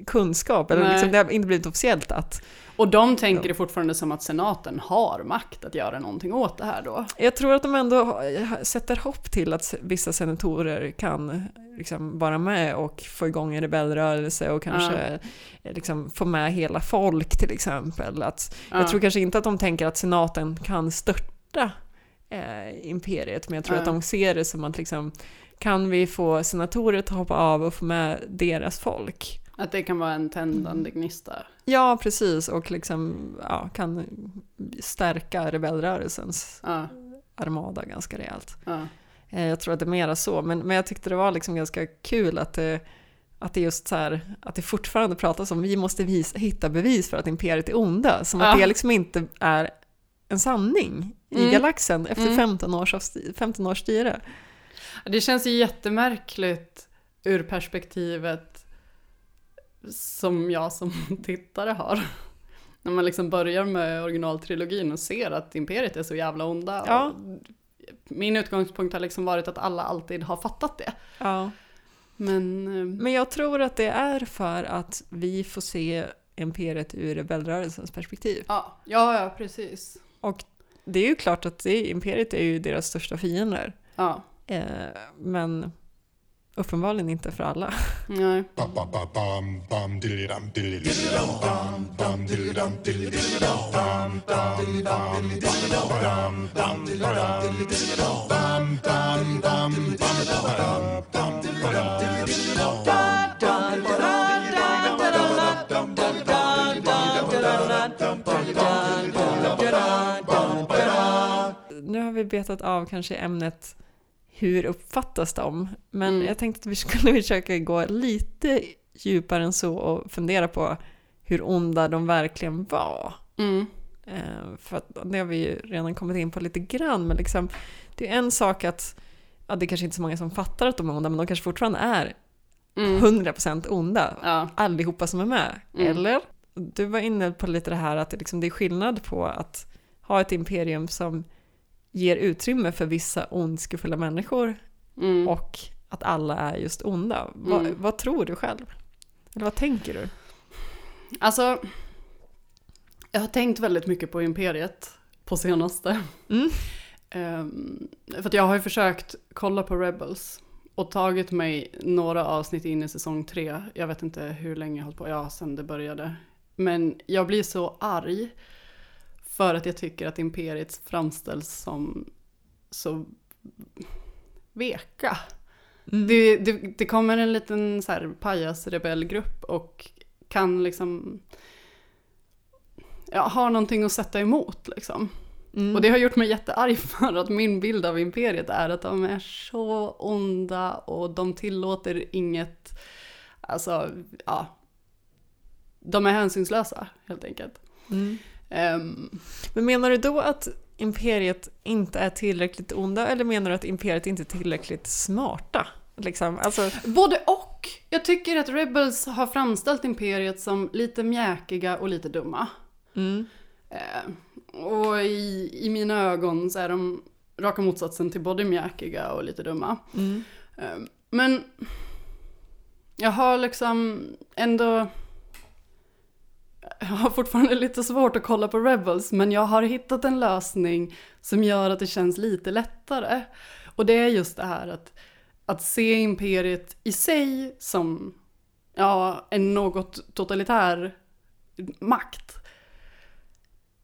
kunskap, eller liksom, det har inte blivit officiellt att Och de tänker det fortfarande som att senaten har makt att göra någonting åt det här då. Jag tror att de ändå sätter hopp till att vissa senatorer kan liksom vara med och få igång en rebellrörelse och kanske liksom få med hela folk till exempel. Att, Ja. Jag tror kanske inte att de tänker att senaten kan störta eh, imperiet, men jag tror Ja. att de ser det som att liksom, kan vi få senatorer att hoppa av och få med deras folk? Att det kan vara en tändande gnista. Ja, precis, och liksom, ja, kan stärka rebellrörelsens Ja. armada ganska rejält. Ja. Eh, Jag tror att det är mera så, men, men jag tyckte det var liksom ganska kul att det, att det just så här, att det fortfarande pratas om vi måste visa, hitta bevis för att imperiet är onda, som att Ja. det liksom inte är en sanning i Mm. galaxen efter Mm. 15 års, av sti- 15 års styre. Det känns ju jättemärkligt ur perspektivet som jag som *laughs* tittare har. När man liksom börjar med originaltrilogin och ser att Imperiet är så jävla onda. Ja. Min utgångspunkt har liksom varit att alla alltid har fattat det. Ja. Men, eh, Men jag tror att det är för att vi får se Imperiet ur rebellrörelsens perspektiv. ja, ja, ja precis. Och det är ju klart att det, Imperiet är ju deras största fiender. Ja, Eh, men uppenbarligen inte för alla. nej. Nu har vi betat av kanske ämnet hur uppfattas de? Men Mm. jag tänkte att vi skulle *laughs* försöka gå lite djupare än så och fundera på hur onda de verkligen var. Mm. Eh, för att det har vi ju redan kommit in på lite grann, men liksom, det är en sak att ja, det är kanske inte är så många som fattar att de är onda, men de kanske fortfarande är Mm. 100% onda, Ja. allihopa som är med. Mm. Eller? Du var inne på lite det här att liksom, det är skillnad på att ha ett imperium som ger utrymme för vissa ondskefulla människor Mm. och att alla är just onda. Vad, Mm. vad tror du själv? Eller vad tänker du? Alltså, jag har tänkt väldigt mycket på Imperiet på senaste. Mm. Ehm, för jag har ju försökt kolla på Rebels och tagit mig några avsnitt in i säsong tre. Jag vet inte hur länge jag har hållit på, ja sen det började. Men jag blir så arg för att jag tycker att Imperiet framställs som så veka. Det, det, det kommer en liten så här pajasrebellgrupp och kan liksom ja, ha någonting att sätta emot liksom. Mm. Och det har gjort mig jättearg för att min bild av imperiet är att de är så onda och de tillåter inget, alltså ja, de är hänsynslösa helt enkelt. Mm. Ehm, Men menar du då att imperiet inte är tillräckligt onda eller menar du att imperiet inte är tillräckligt smarta? Liksom, alltså, både och. Jag tycker att Rebels har framställt imperiet som lite mjäkiga och lite dumma. mm, Eh, och i, i mina ögon så är de raka motsatsen till både mjäkiga och lite dumma. mm, Eh, Men jag har liksom ändå... Jag har fortfarande lite svårt att kolla på Rebels, men jag har hittat en lösning som gör att det känns lite lättare. Och det är just det här att, att se imperiet i sig som ja, en något totalitär makt.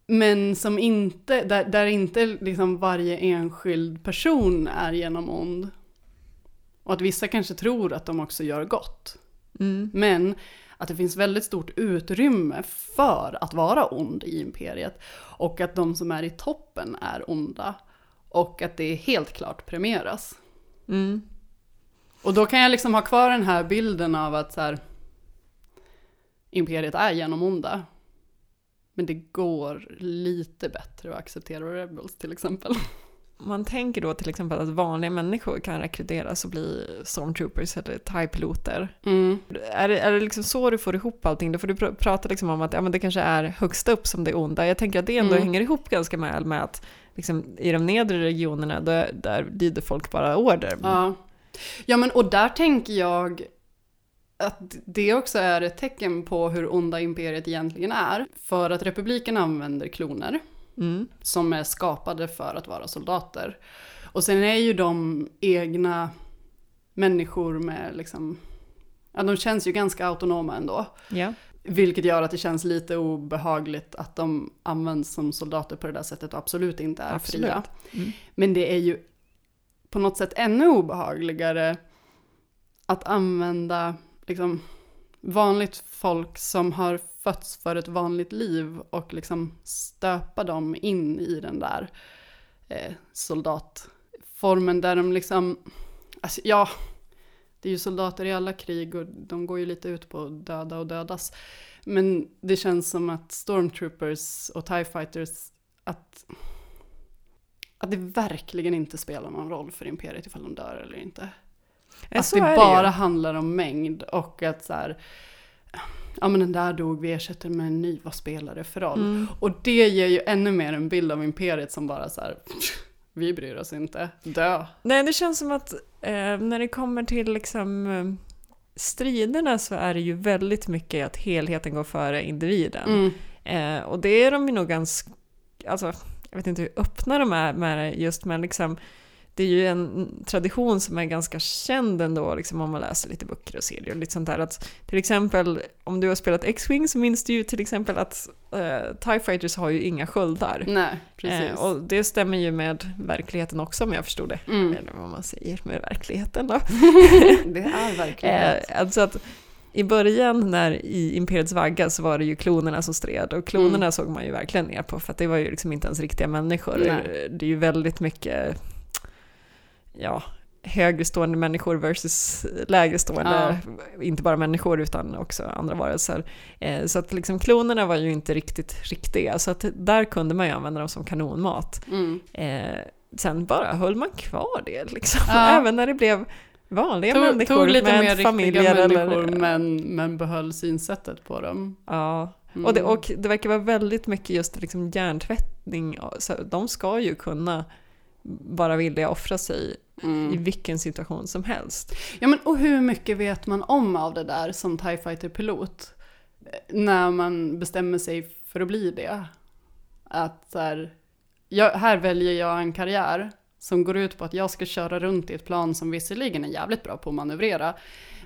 Men som inte, där, där inte liksom varje enskild person är genom ond. Och att vissa kanske tror att de också gör gott. mm, Men att det finns väldigt stort utrymme för att vara ond i imperiet. Och att de som är i toppen är onda. Och att det helt klart premieras. mm. Och då kan jag liksom ha kvar den här bilden av att så här, imperiet är genomonda. Men det går lite bättre att acceptera Rebels till exempel. Man tänker då till exempel att vanliga människor kan rekryteras och bli stormtroopers eller TIE-piloter. Mm. Är det, är det liksom så du får ihop allting? Då får du pr- prata liksom om att ja, men det kanske är högst upp som det onda. Jag tänker att det ändå Mm. hänger ihop ganska väl med att liksom, i de nedre regionerna där, där lyder folk bara order. Ja. ja, men och där tänker jag att det också är ett tecken på hur onda imperiet egentligen är. För att republiken använder kloner Mm. som är skapade för att vara soldater. Och sen är ju de egna människor med liksom, ja de känns ju ganska autonoma ändå. Ja. Vilket gör att det känns lite obehagligt att de används som soldater på det där sättet och absolut inte är Absolut. fria. Mm. Men det är ju på något sätt ännu obehagligare att använda liksom, vanligt folk som har fötts för ett vanligt liv och liksom stöpa dem in i den där eh, soldatformen där de liksom, alltså, ja, det är ju soldater i alla krig och de går ju lite ut på att döda och dödas. Men det känns som att stormtroopers och TIE fighters, att att det verkligen inte spelar någon roll för imperiet ifall de dör eller inte. Ja, att det bara handlar om mängd och att så här, ja men den där dog, vi ersätter med en ny, vad spelar det för roll? Mm. Och det ger ju ännu mer en bild av imperiet som bara så här, vi bryr oss inte, dö. Nej, det känns som att eh, när det kommer till liksom eh, striderna så är det ju väldigt mycket att helheten går före individen. Mm. Eh, och det är de ju nog ganska, alltså jag vet inte hur öppna de är med det just, men liksom det är ju en tradition som är ganska känd ändå, liksom om man läser lite böcker och serier och lite sånt där. Att till exempel, om du har spelat X-Wing så minns du ju till exempel att eh, TIE Fighters har ju inga sköldar. Nej, precis. Eh, och det stämmer ju med verkligheten också om jag förstod det. Mm. Eller vad man säger med verkligheten då. *laughs* det är verkligen Eh, alltså att i början när i Imperiets vagga så var det ju klonerna som stred och klonerna Mm. såg man ju verkligen ner på för att det var ju liksom inte ens riktiga människor. Nej. Det är ju väldigt mycket ja, högre stående människor versus lägre stående, inte bara människor utan också andra varelser. Eh, så att liksom klonerna var ju inte riktigt riktiga så att där kunde man ju använda dem som kanonmat. Mm. Eh, sen bara höll man kvar det liksom, Ja. *laughs* även när det blev vanliga Tog, människor tog lite med mer familjer människor eller... men, men behöll synsättet på dem. Ja, Mm. och, det, och det verkar vara väldigt mycket just liksom hjärntvättning. Så de ska ju kunna vara villiga att offra sig Mm. i vilken situation som helst. Ja men och hur mycket vet man om av det där som TIE Fighter-pilot? När man bestämmer sig för att bli det. Att så här, jag, här väljer jag en karriär som går ut på att jag ska köra runt i ett plan som visserligen är jävligt bra på att manövrera,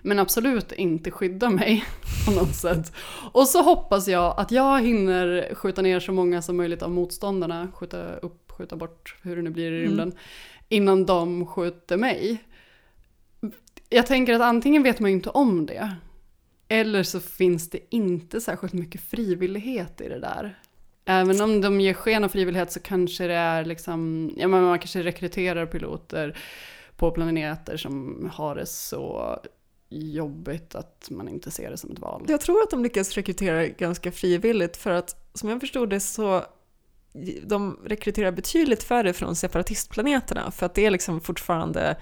men absolut inte skydda mig *laughs* på något sätt. Och så hoppas jag att jag hinner skjuta ner så många som möjligt av motståndarna, skjuta upp, skjuta bort, hur det nu blir i Mm innan de skjuter mig. Jag tänker att antingen vet man ju inte om det, eller så finns det inte särskilt mycket frivillighet i det där. Även om de ger sken av frivillighet så kanske det är liksom, ja men man kanske rekryterar piloter på planeter som har det så jobbigt att man inte ser det som ett val. Jag tror att de lyckas rekrytera ganska frivilligt för att som jag förstod det så de rekryterar betydligt färre från separatistplaneterna för att det är liksom fortfarande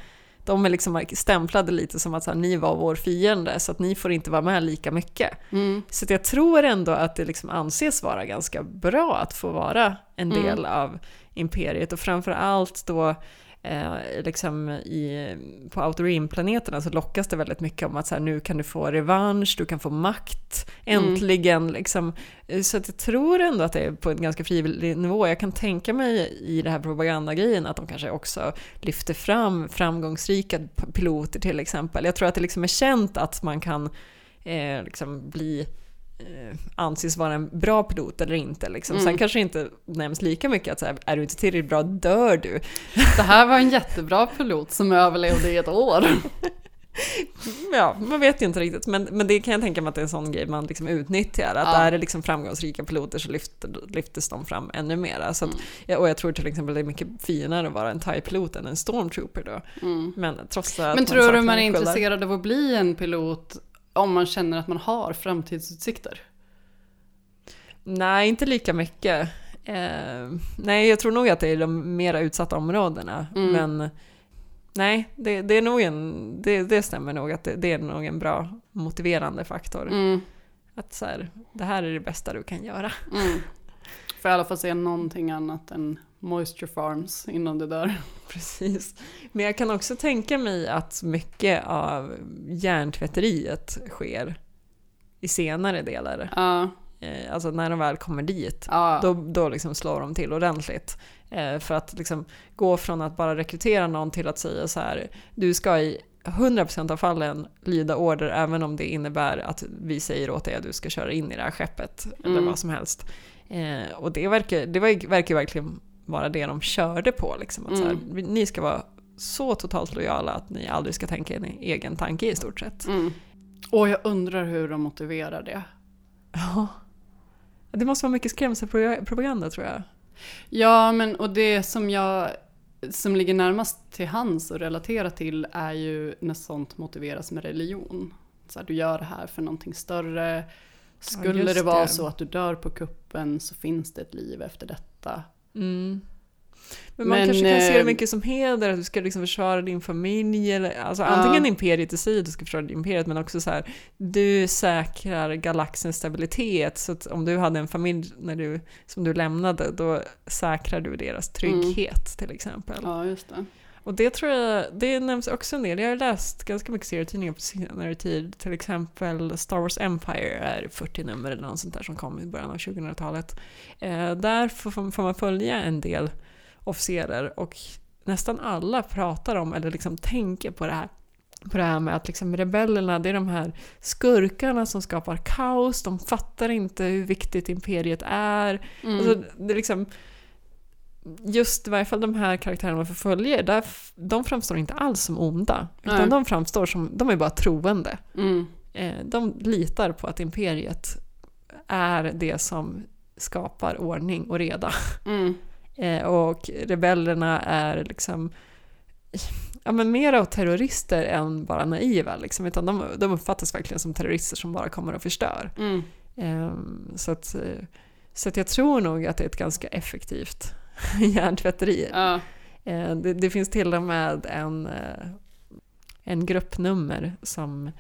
de är liksom stämplade lite som att här, ni var vår fiende så att ni får inte vara med lika mycket. Mm. Så jag tror ändå att det liksom anses vara ganska bra att få vara en Mm. del av imperiet och framför allt då eh, liksom i, på Autorim-planeterna så lockas det väldigt mycket om att så här, nu kan du få revansch, du kan få makt, Mm. äntligen. Liksom. Eh, Så att jag tror ändå att det är på en ganska frivillig nivå. Jag kan tänka mig i det här propagandagrejen att de kanske också lyfter fram framgångsrika piloter till exempel. Jag tror att det liksom är känt att man kan eh, liksom bli anses vara en bra pilot eller inte. Liksom. Sen Mm. kanske det inte nämns lika mycket att så här, är du inte tillräckligt bra dör du. *laughs* Det här var en jättebra pilot som överlevde i ett år. *laughs* Ja, man vet ju inte riktigt, men, men det kan jag tänka mig att det är en sån grej man liksom utnyttjar. Att Ja. är det liksom framgångsrika piloter så lyfter, lyftes de fram ännu mera. Så att, Mm. och jag tror till exempel det är mycket finare att vara en TIE-pilot än en stormtrooper då. Mm. Men trots att Men tror du man är intresserad av att bli en pilot om man känner att man har framtidsutsikter? Nej, inte lika mycket. Eh, nej, jag tror nog att det är de mera utsatta områdena. Mm. Men nej, det, det är nog en, det, det stämmer nog att det, det är nog en bra motiverande faktor. Mm. Att så här, det här är det bästa du kan göra. Mm. Får i alla fall se någonting annat än moisture farms innan det där. *laughs* Precis. Men jag kan också tänka mig att mycket av hjärntvätteriet sker i senare delar. Ja. Eh, Alltså när de väl kommer dit, Ja. då, då liksom slår de till ordentligt. Eh, För att liksom gå från att bara rekrytera någon till att säga så här, du ska i 100% av fallen lyda order även om det innebär att vi säger åt dig att du ska köra in i det här skeppet eller Mm. vad som helst. Eh, och det verkar, det verkar verkligen vara det de körde på. Liksom, att så här, Mm. ni ska vara så totalt lojala att ni aldrig ska tänka en egen tanke i stort sett. Mm. Och jag undrar hur de motiverar det. Ja. Det måste vara mycket skrämselpropaganda tror jag. Ja, men och det som jag som ligger närmast till hands och relatera till är ju när sånt motiveras med religion. Så här, du gör det här för någonting större. Skulle just det vara det. så att du dör på kuppen så finns det ett liv efter detta. Mm. Men man Men, kanske kan se det eh, mycket som heder, att du ska liksom försvara din familj, eller, alltså Ja. antingen imperiet i sig, du ska försvara imperiet, men också så här, du säkrar galaxens stabilitet, så att om du hade en familj när du, som du lämnade, då säkrar du deras trygghet till exempel. Ja, just det. Och det tror jag, det nämns också en del. Jag har läst ganska mycket serietidningar på senare tid. Till exempel Star Wars Empire är 40 nummer eller något sånt där som kom i början av 2000-talet. Eh, där får, får man följa en del officerer och nästan alla pratar om, eller liksom tänker på det här på det här med att liksom rebellerna, det är de här skurkarna som skapar kaos, de fattar inte hur viktigt imperiet är. Mm. Alltså, det är liksom, just i varje fall de här karaktärerna man förföljer, där, de framstår inte alls som onda. Utan de framstår som, de är bara troende. Mm. Eh, de litar på att imperiet är det som skapar ordning och reda. Mm. *laughs* Eh, och rebellerna är liksom ja, men mer av terrorister än bara naiva. Liksom, utan de, de uppfattas verkligen som terrorister som bara kommer och förstör. Mm. Ehm, så, att, eh, så att jag tror nog att det är ett ganska effektivt *laughs* hjärntvätteri. Ja. Eh, det, det finns till och med en, eh, en gruppnummer som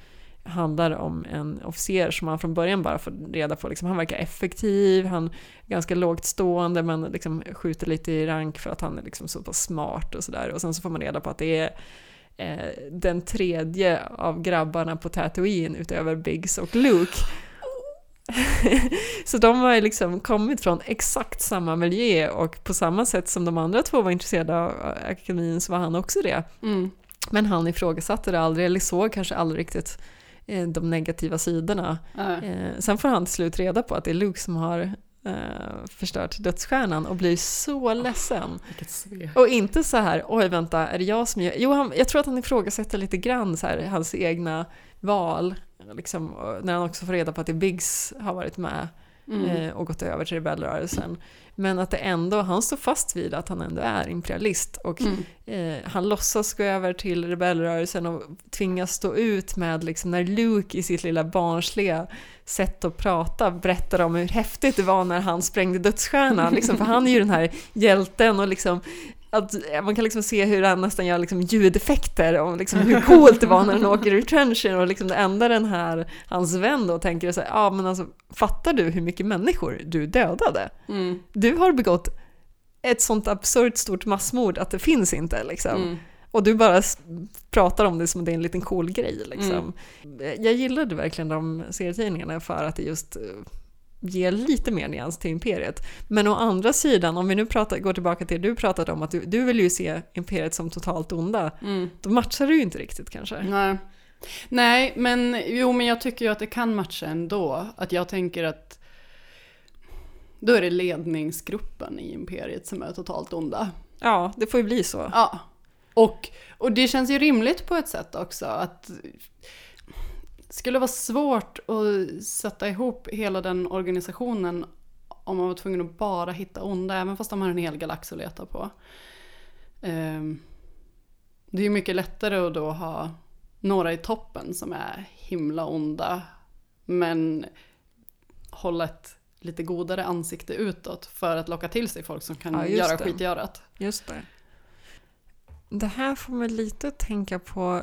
handlar om en officer som man från början bara får reda på, liksom, han verkar effektiv, han är ganska lågt stående men liksom skjuter lite i rank för att han är liksom så pass smart och sådär. Och sen så får man reda på att det är eh, den tredje av grabbarna på Tatooine utöver Biggs och Luke. *laughs* så de har ju liksom kommit från exakt samma miljö och på samma sätt som de andra två var intresserade av akademin så var han också det. Mm. Men han ifrågasatte det aldrig, eller såg kanske aldrig riktigt eh, de negativa sidorna. Eh, sen får han till slut reda på att det är Luke som har eh, förstört dödsstjärnan och blir så ledsen. Och inte så här, oj vänta, är det jag som gör... Jo, han, jag tror att han ifrågasätter lite grann så här, hans egna val. Liksom, när han också får reda på att det Biggs har varit med Mm. eh, och gått över till rebellrörelsen. Men att det ändå, han står fast vid att han ändå är imperialist. Och Mm. eh, han låtsas gå över till rebellrörelsen och tvingas stå ut med liksom, när Luke i sitt lilla barnsliga sätt att prata berättar om hur häftigt det var när han sprängde dödsstjärnan. Liksom, för han är ju den här hjälten och liksom att man kan liksom se hur han nästan gör liksom ljudeffekter och liksom hur coolt det var när han åker ur trenchen och liksom det enda den här, hans vän då tänker så här, ja men alltså fattar du hur mycket människor du dödade? Mm. Du har begått ett sånt absurt stort massmord att det finns inte liksom. Mm. Och du bara pratar om det som att det är en liten cool grej liksom. Jag gillade verkligen de serietidningarna för att det just ger lite mer nyans till Imperiet. Men å andra sidan, om vi nu pratar, går tillbaka till det du pratade om, att du, du vill ju se Imperiet som totalt onda, Mm. då matchar du ju inte riktigt kanske. Nej. Nej, men jo, men jag tycker ju att det kan matcha ändå. Att jag tänker att då är det ledningsgruppen i imperiet som är totalt onda. Ja, det får ju bli så. Ja. Och, och det känns ju rimligt på ett sätt också att det skulle vara svårt att sätta ihop hela den organisationen om man var tvungen att bara hitta onda, även fast de har en hel galax att leta på. Ehm, det är mycket lättare att då ha några i toppen som är himla onda, men hålla ett lite godare ansikte utåt för att locka till sig folk som kan Ja, göra det. skitgörat. Just det. Det här får mig lite att tänka på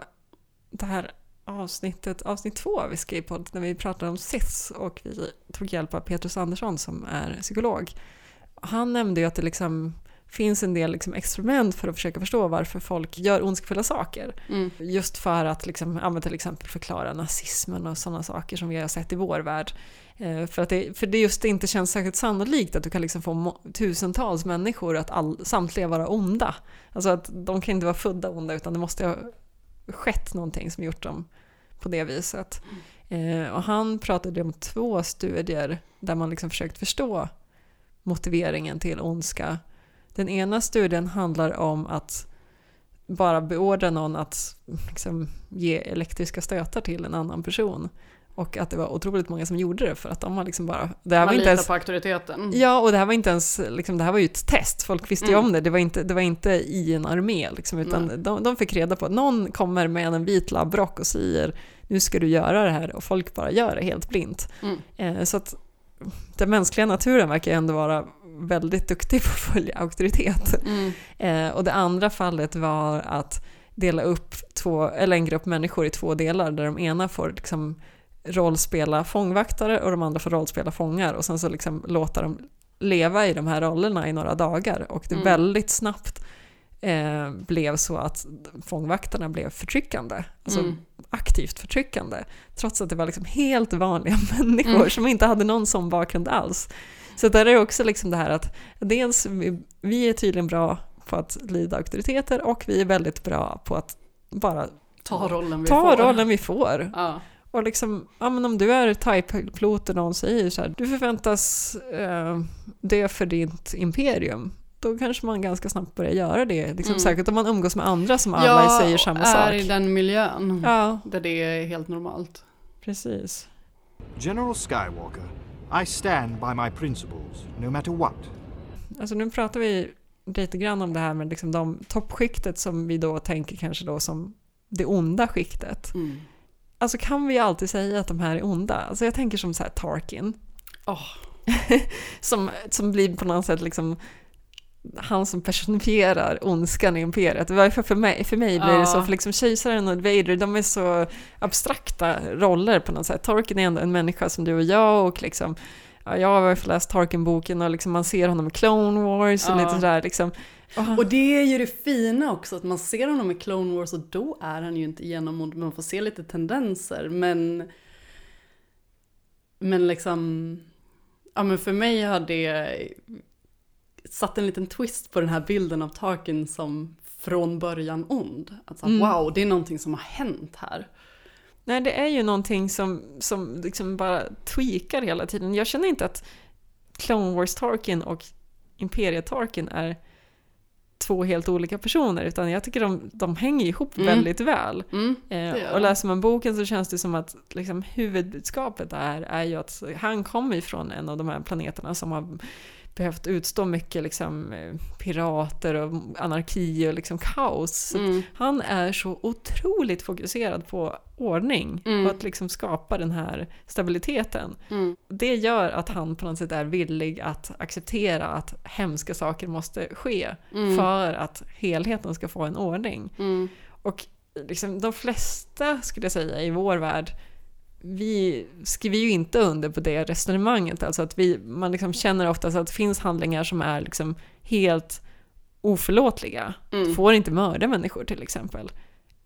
det här avsnittet, avsnitt två skrev på när vi pratade om SIS och vi tog hjälp av Petrus Andersson som är psykolog. Han nämnde ju att det liksom finns en del liksom experiment för att försöka förstå varför folk gör ondskefulla saker. Mm. Just för att liksom, ja, till exempel förklara nazismen och sådana saker som vi har sett i vår värld. Eh, För, att det, för det just inte känns särskilt sannolikt att du kan liksom få tusentals människor att all, samtliga vara onda. Alltså att de kan inte vara födda onda utan det måste skett någonting som gjort dem på det viset. Eh, och han pratade om två studier där man liksom försökt förstå motiveringen till ondska. Den ena studien handlar om att bara beordra någon att liksom, ge elektriska stötar till en annan person. Och att det var otroligt många som gjorde det för att de har liksom bara... Det här Man var inte ens, på auktoriteten. Ja, och det här var inte ens, liksom, det här var ju ett test. Folk visste ju Mm. om det. Det var inte, det var inte i en armé, liksom, utan de, de fick reda på att någon kommer med en vit labbrock och säger nu ska du göra det här och folk bara gör det helt blint. Mm. Eh, så att den mänskliga naturen verkar ju ändå vara väldigt duktig på att följa auktoritet. Mm. Eh, och det andra fallet var att dela upp två, eller en grupp människor i två delar där de ena får liksom rollspela fångvaktare och de andra får rollspela fångar och sen så liksom låta dem leva i de här rollerna i några dagar och det Mm. väldigt snabbt eh, blev så att fångvaktarna blev förtryckande, alltså Mm. aktivt förtryckande, trots att det var liksom helt vanliga *laughs* människor Mm. som inte hade någon sån bakgrund alls. Så där är det också liksom det här att dels vi, är tydligen bra på att lyda auktoriteter och vi är väldigt bra på att bara Ta rollen vi ta får. rollen vi får. Ja. Och liksom, ja men om du är thai-pilot och någon säger så här, du förväntas eh, dö för ditt imperium, då kanske man ganska snabbt börjar göra det. Liksom, Mm. Särskilt om man umgås med andra som alla ja, säger samma är sak. i den miljön Ja, där det är helt normalt. precis. General Skywalker, I stand by my principles, no matter what. Alltså nu pratar vi lite grann om det här med liksom de toppskiktet som vi då tänker kanske då som det onda skiktet. Mm. Alltså kan vi alltid säga att de här är onda? Alltså jag tänker som så här Tarkin. Åh. *laughs* som, som blir på något sätt liksom han som personifierar ondskan i imperiet. Varför för mig, för mig blir det så, för liksom kejsaren och Vader, de är så abstrakta roller på något sätt. Tarkin är ändå en människa som du och jag och liksom, ja, jag har i alla fall läst Tarkin-boken och liksom man ser honom i Clone Wars och Ja. lite sådär liksom. Och, Och det är ju det fina också, att man ser honom i Clone Wars och då är han ju inte genomond, man får se lite tendenser, men... Men liksom... Ja men för mig har det satt en liten twist på den här bilden av Tarkin som från början ond. Alltså Mm. wow, det är någonting som har hänt här. Nej, det är ju någonting som, som liksom bara tweakar hela tiden. Jag känner inte att Clone Wars Tarkin och Imperiet Tarkin är två helt olika personer, utan jag tycker de, de hänger ihop Mm. väldigt väl. Mm, Eh, och läser man boken så känns det som att liksom, huvudbudskapet är, är ju att han kommer ifrån en av de här planeterna som har behövt utstå mycket liksom, eh, pirater och anarki och liksom kaos. Mm. Han är så otroligt fokuserad på ordning Mm. och att liksom skapa den här stabiliteten. Mm. Det gör att han på något sätt är villig att acceptera att hemska saker måste ske Mm. för att helheten ska få en ordning. Mm. Och liksom de flesta, skulle jag säga, i vår värld, vi skriver ju inte under på det resonemanget. Alltså att vi, man liksom känner oftast att det finns handlingar som är liksom helt oförlåtliga. Mm. Får inte mörda människor till exempel.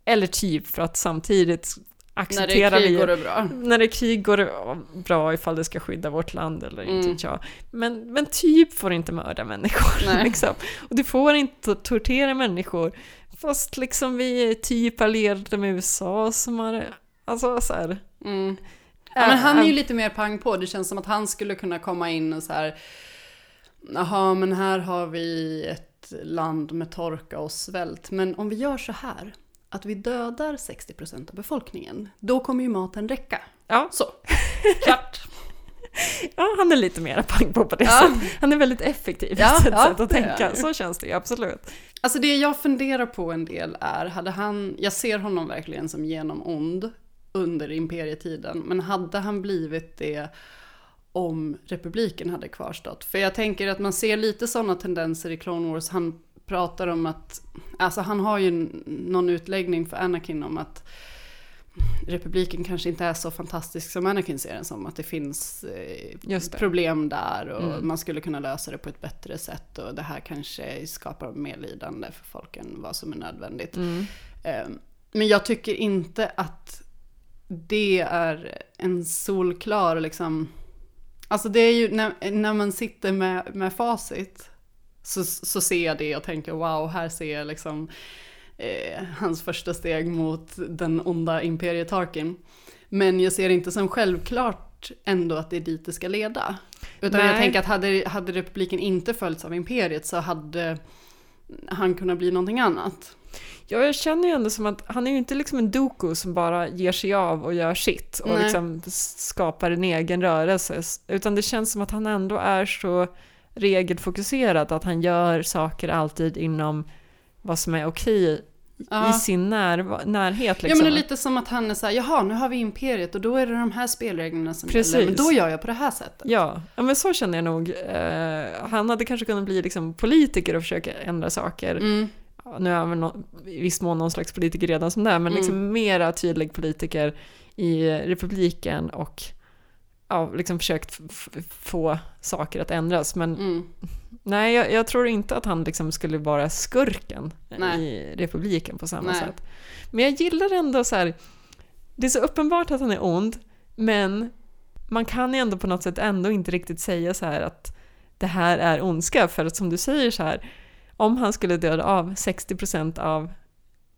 Eller typ för att samtidigt När accepterar det är krig vi... går det bra. När det är krig går det bra ifall det ska skydda vårt land eller inte Mm. jag. Men, men typ får inte mörda människor. *laughs* Liksom. Och du får inte tortera människor. Fast liksom vi är typ allierade med USA som har... Alltså så här, Mm. Ja, men han är ju lite mer pang på. Det känns som att han skulle kunna komma in och så här. Jaha, men här har vi ett land med torka och svält. Men om vi gör så här. Att vi dödar 60% av befolkningen. Då kommer ju maten räcka. Ja. Så. *laughs* Klart. Ja, han är lite mer pang på på det Ja. sättet. Han är väldigt effektiv i Ja, sitt ja, sätt att tänka. Så känns det ju absolut. Alltså det jag funderar på en del är, hade han, jag ser honom verkligen som genomond under imperietiden, men hade han blivit det om republiken hade kvarstått? För jag tänker att man ser lite sådana tendenser i Clone Wars, han pratar om att, alltså han har ju någon utläggning för Anakin om att republiken kanske inte är så fantastisk som Anakin ser den som, att det finns eh, det. problem där och Mm. man skulle kunna lösa det på ett bättre sätt och det här kanske skapar mer lidande för folk än vad som är nödvändigt. Mm. Eh, Men jag tycker inte att det är en solklar liksom, alltså det är ju när, när man sitter med, med facit så, så ser jag det och tänker wow, här ser jag liksom eh, hans första steg mot den onda imperietarken. Men jag ser det inte som självklart ändå att det är dit det ska leda. Utan jag Nej. tänker att hade, hade republiken inte följts av imperiet så hade han kunnat bli någonting annat. Ja, jag känner ju ändå som att han är ju inte liksom en doku som bara ger sig av och gör sitt och Nej. liksom skapar en egen rörelse. Utan det känns som att han ändå är så regelfokuserad att han gör saker alltid inom vad som är okej Ja. i sin när, närhet. Ja Liksom. men det är lite som att han är såhär, jaha nu har vi imperiet och då är det de här spelreglerna som Precis. gäller. Men då gör jag på det här sättet. Ja, ja, men så känner jag nog. Eh, han hade kanske kunnat bli liksom politiker och försöka ändra saker. Mm. Nu är han väl i viss mån någon slags politiker redan som det är, men Mm. liksom mera tydlig politiker i republiken och ja, liksom försökt få saker att ändras. Men Mm. nej, jag, jag tror inte att han liksom skulle vara skurken Nej. i republiken på samma Nej. sätt. Men jag gillar ändå så här, det är så uppenbart att han är ond, men man kan ju ändå på något sätt ändå inte riktigt säga så här att det här är ondska, för att som du säger så här, om han skulle döda av 60% av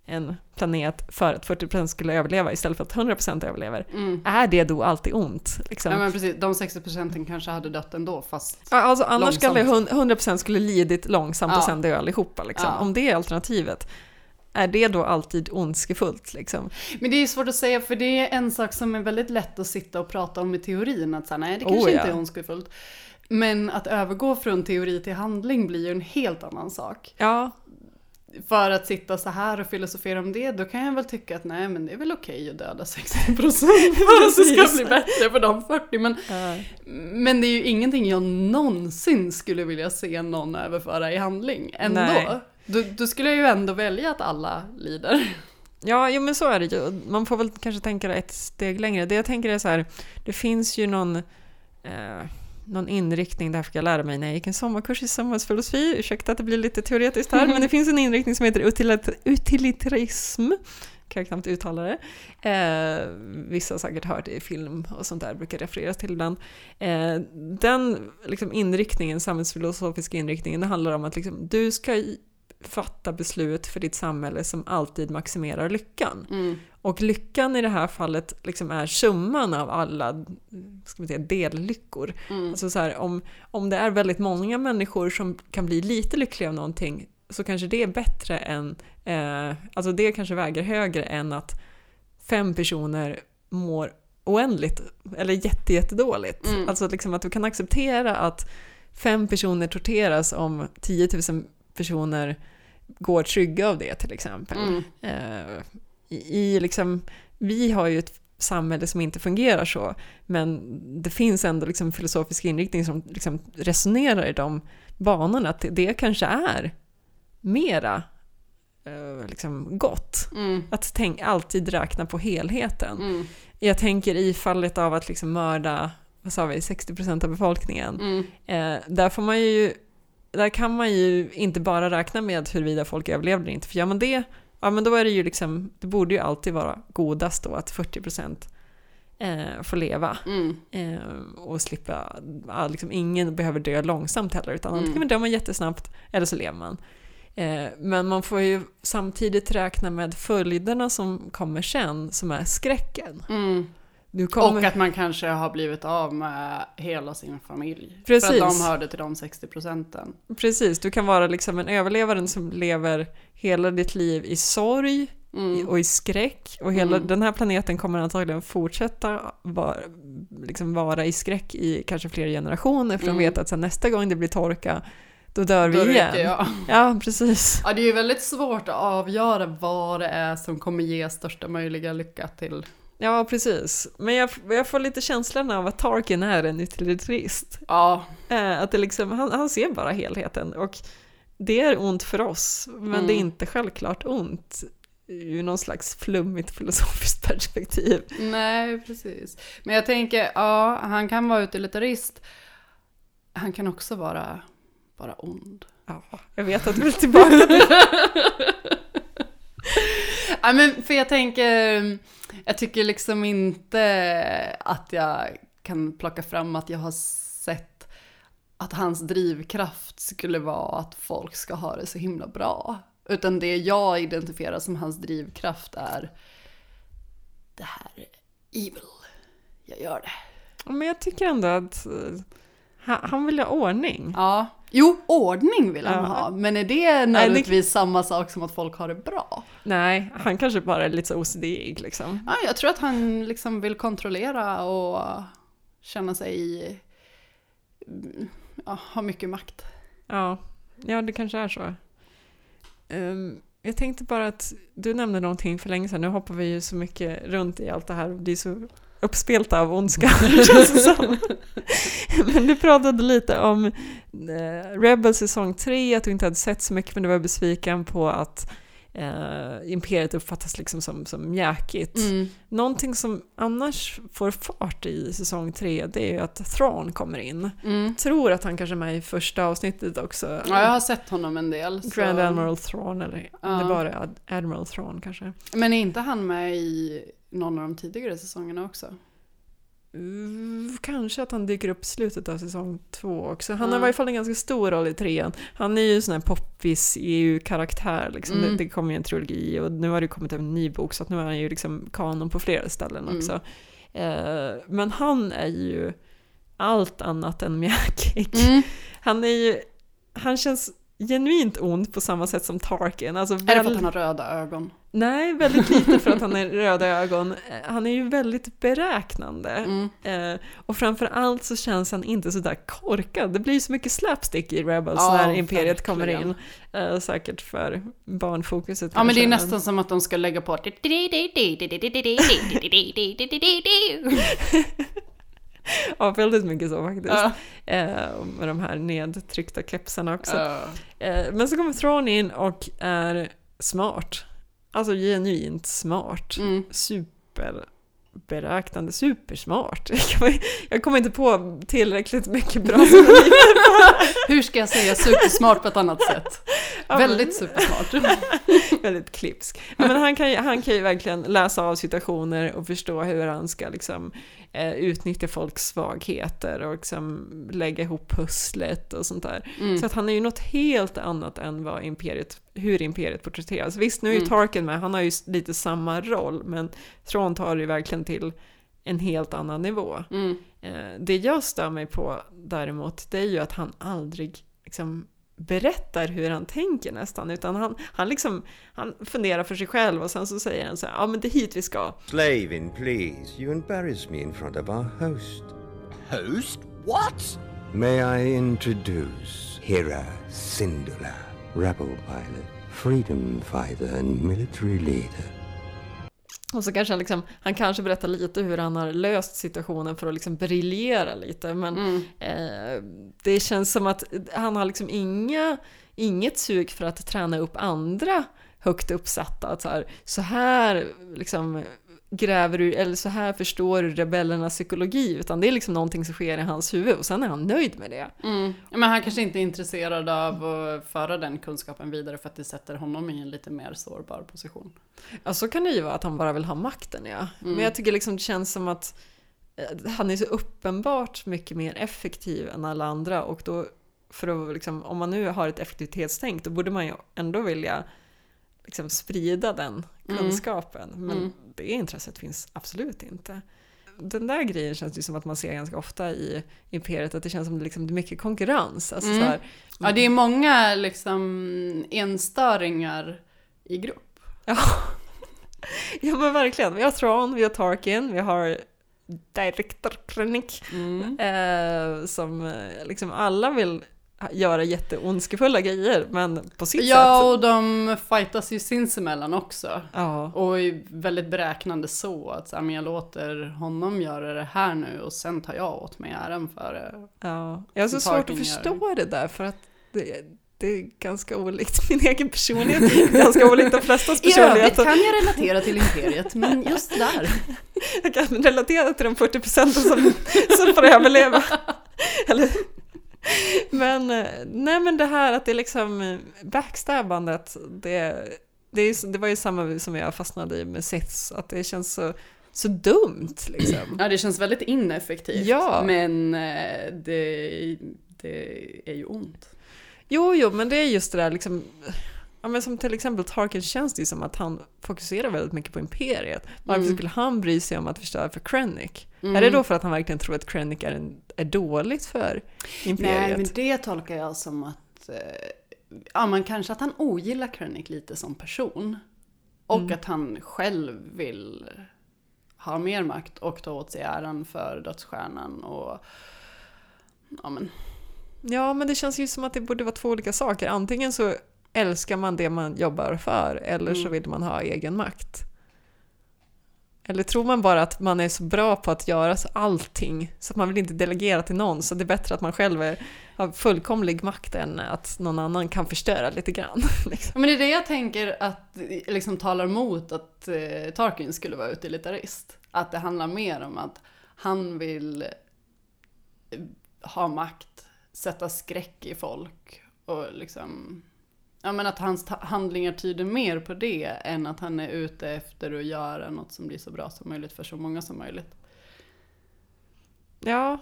en planet för att 40% skulle överleva istället för att 100% överlever, Mm. är det då alltid ont? Liksom? Ja men precis, de 60 procenten kanske hade dött ändå fast Ja, Alltså, annars skulle långsamt. 100% skulle lidit långsamt och Ja. sen dö allihopa. Liksom. Ja. Om det är alternativet, är det då alltid ondskefullt? Liksom? Men det är svårt att säga för det är en sak som är väldigt lätt att sitta och prata om i teorin. Att säga, nej det Oh, kanske ja. inte är ondskefullt. Men att övergå från teori till handling blir ju en helt annan sak. Ja, För att sitta så här och filosofera om det, då kan jag väl tycka att nej men det är väl okej att döda 60% för att det ska bli *laughs* bättre för de 40. Men, Ja. men det är ju ingenting jag någonsin skulle vilja se någon överföra i handling ändå. Nej. Då, då skulle jag ju ändå välja att alla lider. Ja, jo, men så är det ju. Man får väl kanske tänka ett steg längre. Det jag tänker är så här, det finns ju någon, eh, någon inriktning, det här fick jag lära mig när jag gick en sommarkurs i samhällsfilosofi, ursäkta att det blir lite teoretiskt här, men det finns en inriktning som heter utilit- utilitarism, kan jag knappt uttala det. Eh, vissa har säkert hört det i film och sånt där, brukar refereras till ibland. Eh, den liksom, inriktningen, samhällsfilosofiska inriktningen, det handlar om att liksom, du ska fatta beslut för ditt samhälle som alltid maximerar lyckan. Mm. Och lyckan i det här fallet liksom är summan av alla ska vi säga, dellyckor. Mm. Alltså så här, om, om det är väldigt många människor som kan bli lite lyckliga av någonting så kanske det är bättre än, eh, alltså det kanske väger högre än att fem personer mår oändligt eller jätte, jättedåligt. Mm. Alltså liksom att du kan acceptera att fem personer torteras om 10 000 personer går trygga av det till exempel. Mm. Eh, i, i liksom, vi har ju ett samhälle som inte fungerar så, men det finns ändå liksom filosofisk inriktning som liksom resonerar i de banorna, att det, kanske är mera eh, liksom gott. Mm. Att tänk, alltid räkna på helheten. Mm. Jag tänker i fallet av att liksom mörda, vad sa vi, 60% av befolkningen. Mm. Eh, där får man ju, där kan man ju inte bara räkna med huruvida folk överlever eller inte. För gör man det, ja men då är det ju liksom, det borde ju alltid vara godast då att 40% eh, får leva. Mm. Eh, och slippa, liksom ingen behöver dö långsamt heller, utan Mm. antingen dör man jättesnabbt eller så lever man. Eh, men man får ju samtidigt räkna med följderna som kommer sen, som är skräcken. Mm. Kommer... Och att man kanske har blivit av med hela sin familj. Precis. För att de hörde till de 60 procenten. Precis, du kan vara liksom en överlevare som lever hela ditt liv i sorg Mm. och i skräck. Och hela Mm. den här planeten kommer antagligen fortsätta vara, liksom vara i skräck i kanske flera generationer. För Mm. de vet att sen nästa gång det blir torka, då dör Då vi igen. ryker jag. *laughs* Ja, precis. Ja, det är ju väldigt svårt att avgöra vad det är som kommer ge största möjliga lycka till. Ja, precis. Men jag, jag får lite känslan av att Tarkin är en utilitarist. Ja. Eh, Att det liksom, han, han ser bara helheten. Och det är ont för oss, men Mm. det är inte självklart ont ur någon slags flummigt filosofiskt *laughs* perspektiv. Nej, precis. Men jag tänker, ja, han kan vara utilitarist. Han kan också vara bara ond. Ja, jag vet att du vill tillbaka till *laughs* *laughs* Ja, men för jag tänker, jag tycker liksom inte att jag kan plocka fram att jag har sett att hans drivkraft skulle vara att folk ska ha det så himla bra. Utan det jag identifierar som hans drivkraft är det här är evil. Jag gör det. Men jag tycker ändå att eh, han, han vill ha ordning. Ja. Jo, ordning vill han Ja. ha. Men är det nödvändigtvis samma sak som att folk har det bra? Nej, han kanske bara är lite så OCD-ig liksom. Ja, jag tror att han liksom vill kontrollera och känna sig... Ja, ha mycket makt. Ja, ja det kanske är så. Ehm, jag tänkte bara att du nämnde någonting för länge sedan, nu hoppar vi ju så mycket runt i allt det här och blir så uppspelta av ondska. *laughs* Men du pratade lite om eh, Rebel säsong 3, att du inte hade sett så mycket men du var besviken på att eh, Imperiet uppfattas liksom som, som mjäkigt. Mm. Någonting som annars får fart i säsong 3 det är ju att Thrawn kommer in. Mm. Tror att han kanske är med i första avsnittet också. Ja, jag har sett honom en del. så- Grand Admiral Thrawn, eller Ja. det var det, Ad- Admiral Thrawn kanske. Men är inte han med i någon av de tidigare säsongerna också? Mm, Kanske att han dyker upp i slutet av säsong två också. Han Ja. har i varje fall en ganska stor roll i trean. Han är ju en sån här poppis EU-karaktär. Liksom. Mm. Det, det kommer ju en trilogi och nu har det kommit en ny bok så att nu är han ju liksom kanon på flera ställen Mm. också. Eh, men han är ju allt annat än mjäkig. Mm. Han är ju, han känns genuint ond på samma sätt som Tarkin. Alltså Är det för väl- att han har röda ögon? Nej, väldigt lite för att han har *laughs* röda ögon. Eh, Han är ju väldigt beräknande. Mm. Eh, och framför allt så känns han inte så där korkad. Det blir så mycket slapstick i Rebels Ja, när Imperiet kommer in. Eh, säkert för barnfokuset Ja men det är nästan som att de ska lägga på *laughs* *laughs* *laughs* Ja, väldigt mycket så faktiskt. Ja. Eh, med de här nedtryckta kepsarna också. Ja. Eh, men så kommer Thrawn in och är smart. Alltså genuint smart. Mm. Superberäknande, supersmart. *laughs* Jag kommer- inte på tillräckligt mycket bra. *laughs* *laughs* Hur ska jag säga supersmart på ett annat sätt? Ja, Väldigt supersmart. Väldigt klipsk. Ja, men han, kan ju, han kan ju verkligen läsa av situationer och förstå hur han ska liksom, eh, utnyttja folks svagheter och liksom, lägga ihop pusslet och sånt där. Mm. Så att han är ju något helt annat än vad imperiet, hur imperiet porträtteras. Visst, nu är ju Mm. Tarkin med, han har ju lite samma roll, men Thrawn tar ju verkligen till en helt annan nivå. Mm. Eh, Det jag stör mig på däremot, det är ju att han aldrig liksom berättar hur han tänker nästan, utan han, han, liksom, han funderar för sig själv och sen så säger han så här, ja men det är hit vi ska. Slave in, please. You embarrass me in front of our host. Host? What? May I introduce Hira Syndulla, rebel pilot, freedom fighter, and military leader. Och så kanske han, liksom, han kanske berättar lite hur han har löst situationen för att liksom briljera lite, men Mm. eh, det känns som att han har liksom inga, inget sug för att träna upp andra högt uppsatta. Att så här, så här liksom gräver du, eller så här förstår du rebellernas psykologi, utan det är liksom någonting som sker i hans huvud och sen är han nöjd med det. Mm. Men han kanske inte är intresserad av att föra den kunskapen vidare för att det sätter honom i en lite mer sårbar position. Ja, så kan det ju vara att han bara vill ha makten, ja. Mm. Men jag tycker liksom det känns som att eh, han är så uppenbart mycket mer effektiv än alla andra och då, för att liksom, om man nu har ett effektivitetstänk, då borde man ju ändå vilja liksom sprida den Mm. kunskapen. Men Mm. det intresset finns absolut inte. Den där grejen känns ju som att man ser ganska ofta i Imperiet, att det känns som det liksom, det är mycket konkurrens. Alltså Mm. så här, Ja, det är många liksom enstöringar i grupp. Ja. *laughs* ja men verkligen. Vi har Thrawn, vi har Tarkin, vi har Director Krennic. Mm. Eh, som eh, liksom alla vill göra jätteondskefulla grejer, men på sitt Ja, sätt. och de fightas ju sinsemellan också. Ja. Och är väldigt beräknande så att så men jag låter honom göra det här nu och sen tar jag åt mig äran för det. Ja. Jag har så svårt att gör. förstå det där, för att det, det är ganska olikt *laughs* min egen personlighet. Ganska olikt de flestas I övrigt personlighet. kan jag relatera till Imperiet, men just där. Jag kan relatera till de 40 procenten som, som får överleva. Eller, *laughs* men, eh, nej men det här att det är liksom eh, backstabbandet, det, det, är, det var ju samma som jag fastnade i med Siths, att det känns så, så dumt liksom. Ja, det känns väldigt ineffektivt. Ja. Men eh, det, det är ju ont. Jo, jo, men det är just det där liksom, ja, men som till exempel Tarkin känns det ju som att han fokuserar väldigt mycket på imperiet. Varför Mm. skulle han bry sig om att förstöra för Krennic? Mm. Är det då för att han verkligen tror att Krennic är, en, är dåligt för imperiet? Nej, men det tolkar jag som att, eh, ja men kanske att han ogillar Krennic lite som person. Och Mm. att han själv vill ha mer makt och ta åt sig äran för dödsstjärnan och, ja men, Ja, men det känns ju som att det borde vara två olika saker. Antingen så älskar man det man jobbar för eller så Mm. vill man ha egen makt? Eller tror man bara att man är så bra på att göra så allting så att man vill inte delegera till någon så det är bättre att man själv är, har fullkomlig makt än att någon annan kan förstöra lite grann. *laughs* liksom. Ja, Men det är det jag tänker att liksom talar emot att eh, Tarkin skulle vara utilitarist. Att det handlar mer om att han vill eh, ha makt, sätta skräck i folk och liksom Ja men att hans handlingar tyder mer på det än att han är ute efter att göra något som blir så bra som möjligt för så många som möjligt. Ja,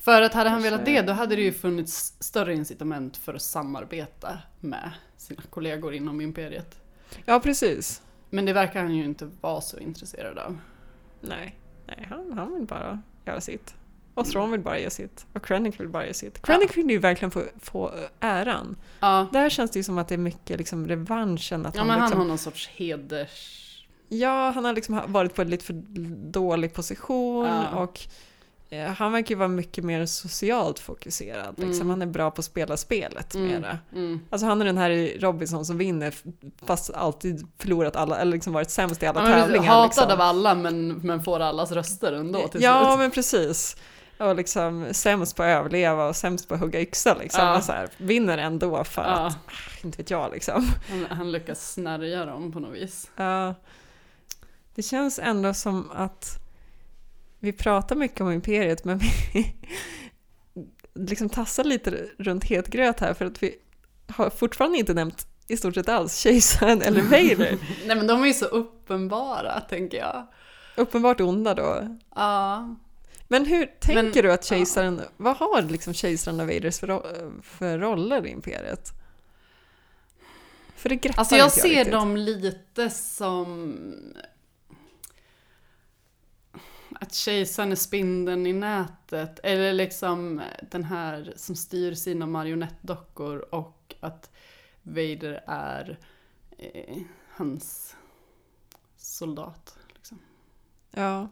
För att hade han velat det, då hade det ju funnits större incitament för att samarbeta med sina kollegor inom imperiet. ja precis. Men det verkar han ju inte vara så intresserad av. Nej, nej han, han vill bara göra sitt. Och Thrawn vill bara göra sitt. Och Krennic vill bara göra sitt. Krennic vill ju verkligen få, få äran. Ja. Där känns det ju som att det är mycket liksom revanschen. Att Ja men han liksom, har någon sorts heders... Ja, han har liksom varit på en lite för dålig position Ja. och eh, han verkar ju vara mycket mer socialt fokuserad. Liksom. Mm. Han är bra på att spela spelet Mm, mera. mm. Alltså han är den här i Robinson som vinner fast alltid förlorat alla, eller liksom varit sämst i alla Ja, men tävlingar. hatad liksom. av alla men, men får allas röster ändå till Ja, slut. men precis. Och liksom sämst på att överleva och sämst på att hugga yxa liksom. Ja. Så här, vinner ändå för Ja. att, ah, inte vet jag liksom. Han, han lyckas snärja dem på något vis. Ja. Det känns ändå som att vi pratar mycket om Imperiet men vi *laughs* liksom tassar lite runt het gröt här för att vi har fortfarande inte nämnt i stort sett alls kejsaren eller *laughs* Vader. Nej men de är ju så uppenbara tänker jag. Uppenbart onda då. Ja. Men hur tänker Men- du att kejsaren, vad har liksom kejsaren och Vaders för, för roller i Imperiet? För det greppar Alltså jag inte ser riktigt. dem lite som att kejsaren är spindeln i nätet eller liksom den här som styr sina marionettdockor och att Vader är eh, hans soldat. Liksom. Ja.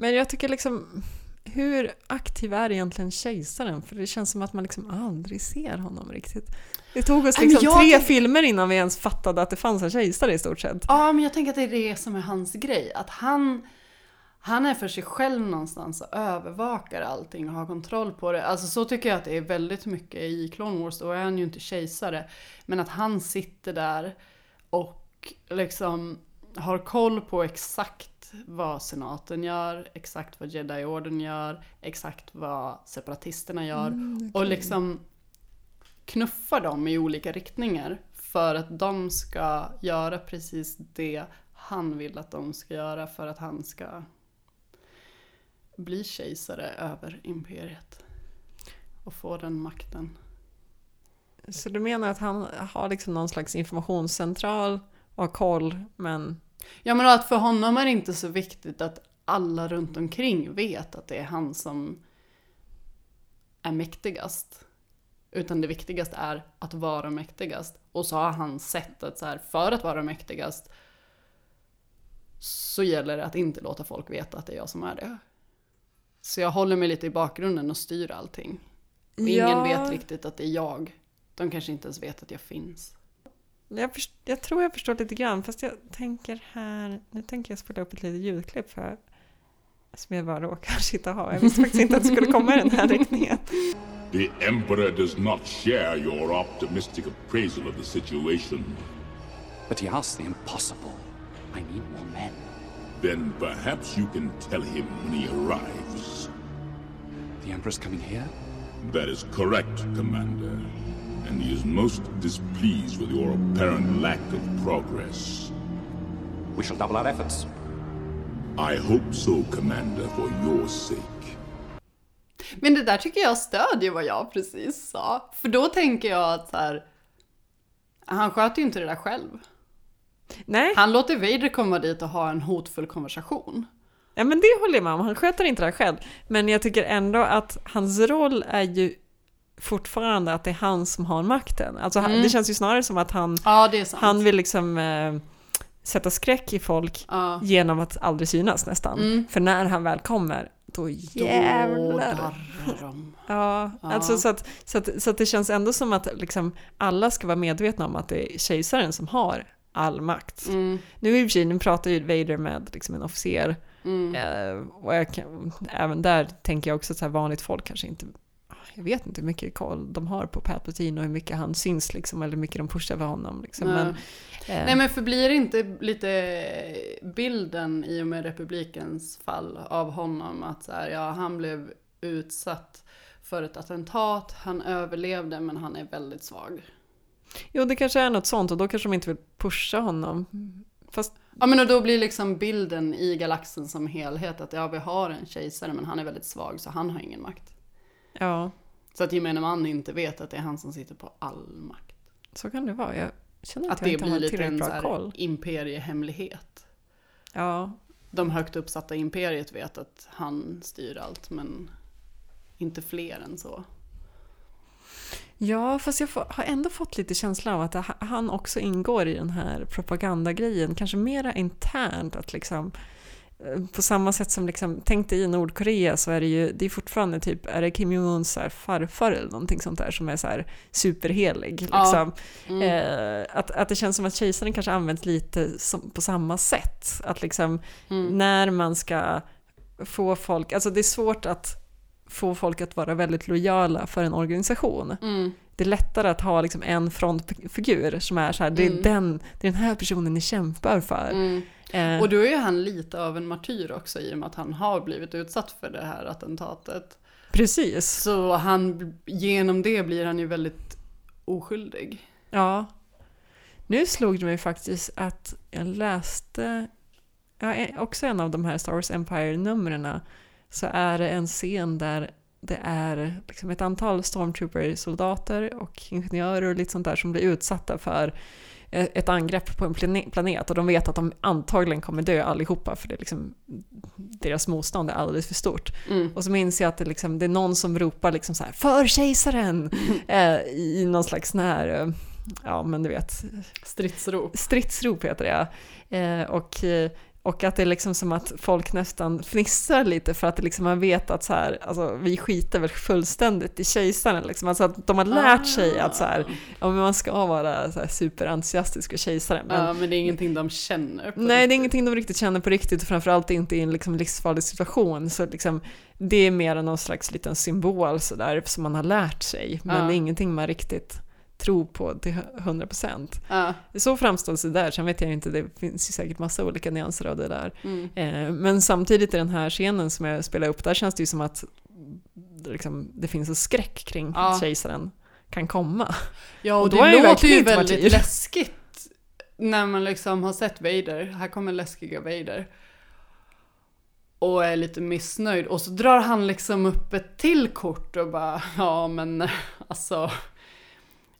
Men jag tycker liksom, hur aktiv är egentligen kejsaren? För det känns som att man liksom aldrig ser honom riktigt. Det tog oss liksom jag tre tänk- filmer innan vi ens fattade att det fanns en kejsare i stort sett. Ja, men jag tänker att det är det som är hans grej. Att han, han är för sig själv någonstans och övervakar allting och har kontroll på det. Alltså så tycker jag att det är väldigt mycket i Clone Wars. Då är han ju inte kejsare. Men att han sitter där och liksom har koll på exakt vad senaten gör, exakt vad Jedi-orden gör, exakt vad separatisterna gör. Mm, Och okej. liksom knuffar dem i olika riktningar för att de ska göra precis det han vill att de ska göra för att han ska bli kejsare över imperiet och få den makten. Så du menar att han har liksom någon slags informationscentral och har koll, men Ja men att för honom är det inte så viktigt att alla runt omkring vet att det är han som är mäktigast. Utan det viktigaste är att vara mäktigast. Och så har han sett att så här, för att vara mäktigast så gäller det att inte låta folk veta att det är jag som är det. Så jag håller mig lite i bakgrunden och styr allting. Och ingen Ja. vet riktigt att det är jag. De kanske inte ens vet att jag finns. Jag, först- jag tror jag förstår lite grann. Fast jag tänker här, nu tänker jag spela upp ett litet ljudklipp för som jag bara råkar sitta och ha. Jag visste faktiskt inte att det skulle komma i den här riktningen. The Emperor does not share your optimistic appraisal of the situation. But he asked the impossible. I need more men. Then perhaps you can tell him when he arrives. The Emperor's coming here? That is correct, Commander. And he is most displeased with your apparent lack of progress. We shall double our efforts. I hope so, Commander, for your sake. Men det där tycker jag stödjer vad jag precis sa. För då tänker jag att så här, han sköter ju inte det där själv. Nej. Han låter Vader komma dit och ha en hotfull konversation. Ja men det håller jag med om, han sköter inte det här själv. Men jag tycker ändå att hans roll är ju fortfarande att det är han som har makten. Alltså Mm. det känns ju snarare som att han, Ja, han vill liksom eh, sätta skräck i folk Ja. genom att aldrig synas nästan. Mm. För när han väl kommer, då jävlar. Då. Ja, Ja. alltså så att, så, att, så att det känns ändå som att liksom alla ska vara medvetna om att det är kejsaren som har all makt. Mm. Nu i och för sig, nu pratar ju Vader med liksom en officer. Mm. Eh, och jag kan, även där tänker jag också att så här vanligt folk kanske inte jag vet inte hur mycket koll de har på Palpatine och hur mycket han syns liksom, eller hur mycket de pushar för honom. Liksom. Nej. Men, eh, Nej men förblir inte lite bilden i och med republikens fall av honom att så här, ja, han blev utsatt för ett attentat, han överlevde men han är väldigt svag. Jo, det kanske är något sånt och då kanske de inte vill pusha honom. Fast Ja men och då blir liksom bilden i galaxen som helhet att ja vi har en kejsare men han är väldigt svag så han har ingen makt. Ja, Så att gemene man inte vet att det är han som sitter på all makt. så kan det vara. Jag känner att, Att jag det inte blir lite en så imperiehemlighet. Ja, De högt uppsatta imperiet vet att han styr allt men inte fler än så. Ja, fast jag har ändå fått lite känslan av att ha- han också ingår i den här propagandagrejen, kanske mera internt. Att liksom, på samma sätt som, liksom, tänk dig i Nordkorea så är det ju det är fortfarande typ, är det Kim Jong-Uns farfar eller någonting sånt där som är så här superhelig. Ja. Liksom. Mm. Eh, att, att det känns som att kejsaren kanske används lite som, på samma sätt. Att liksom, Mm. när man ska få folk, alltså det är svårt att få folk att vara väldigt lojala för en organisation. Mm. Det är lättare att ha liksom en frontfigur som är så här, det är, Mm. den, det är den här personen ni kämpar för. Mm. Eh, Och då är ju han lite av en martyr också i och med att han har blivit utsatt för det här attentatet. Precis. Så han, genom det blir han ju väldigt oskyldig. Ja. Nu slog det mig faktiskt att jag läste, ja, också en av de här Star Wars Empire-numren, så är det en scen där det är liksom ett antal stormtrooper-soldater och ingenjörer och lite sånt där som blir utsatta för eh, ett angrepp på en plane- planet och de vet att de antagligen kommer dö allihopa för det är liksom, deras motstånd är alldeles för stort. Mm. Och så minns jag att det, liksom, det är någon som ropar liksom så här “För kejsaren!” *laughs* eh, i någon slags sån här, eh, ja men du vet, Stridsrop. stridsrop heter det ja. eh, och, eh, och att det är liksom som att folk nästan fnissar lite för att liksom man vet att så här, alltså, vi skiter väl fullständigt i kejsaren. Liksom. Alltså att de har lärt sig att så här, ja, men man ska vara så här superentusiastisk för kejsaren. Men, ja, men det är ingenting de känner. På Nej, det är ingenting de riktigt känner på riktigt och framförallt inte i en liksom livsfarlig situation. Så liksom, det är mer någon slags liten symbol så där, som man har lärt sig. Men Ja. det är ingenting man riktigt tror på till 100%. Ja. Så framställs det där, sen vet jag inte, det finns ju säkert massa olika nyanser av det där. Mm. Eh, men samtidigt i den här scenen som jag spelar upp, där känns det ju som att det liksom, det finns en skräck kring Ja. att kejsaren kan komma. Ja, och, Och då det är låter ju väldigt martyr. läskigt när man liksom har sett Vader, här kommer läskiga Vader. Och är lite missnöjd och så drar han liksom upp ett till kort och bara, ja men alltså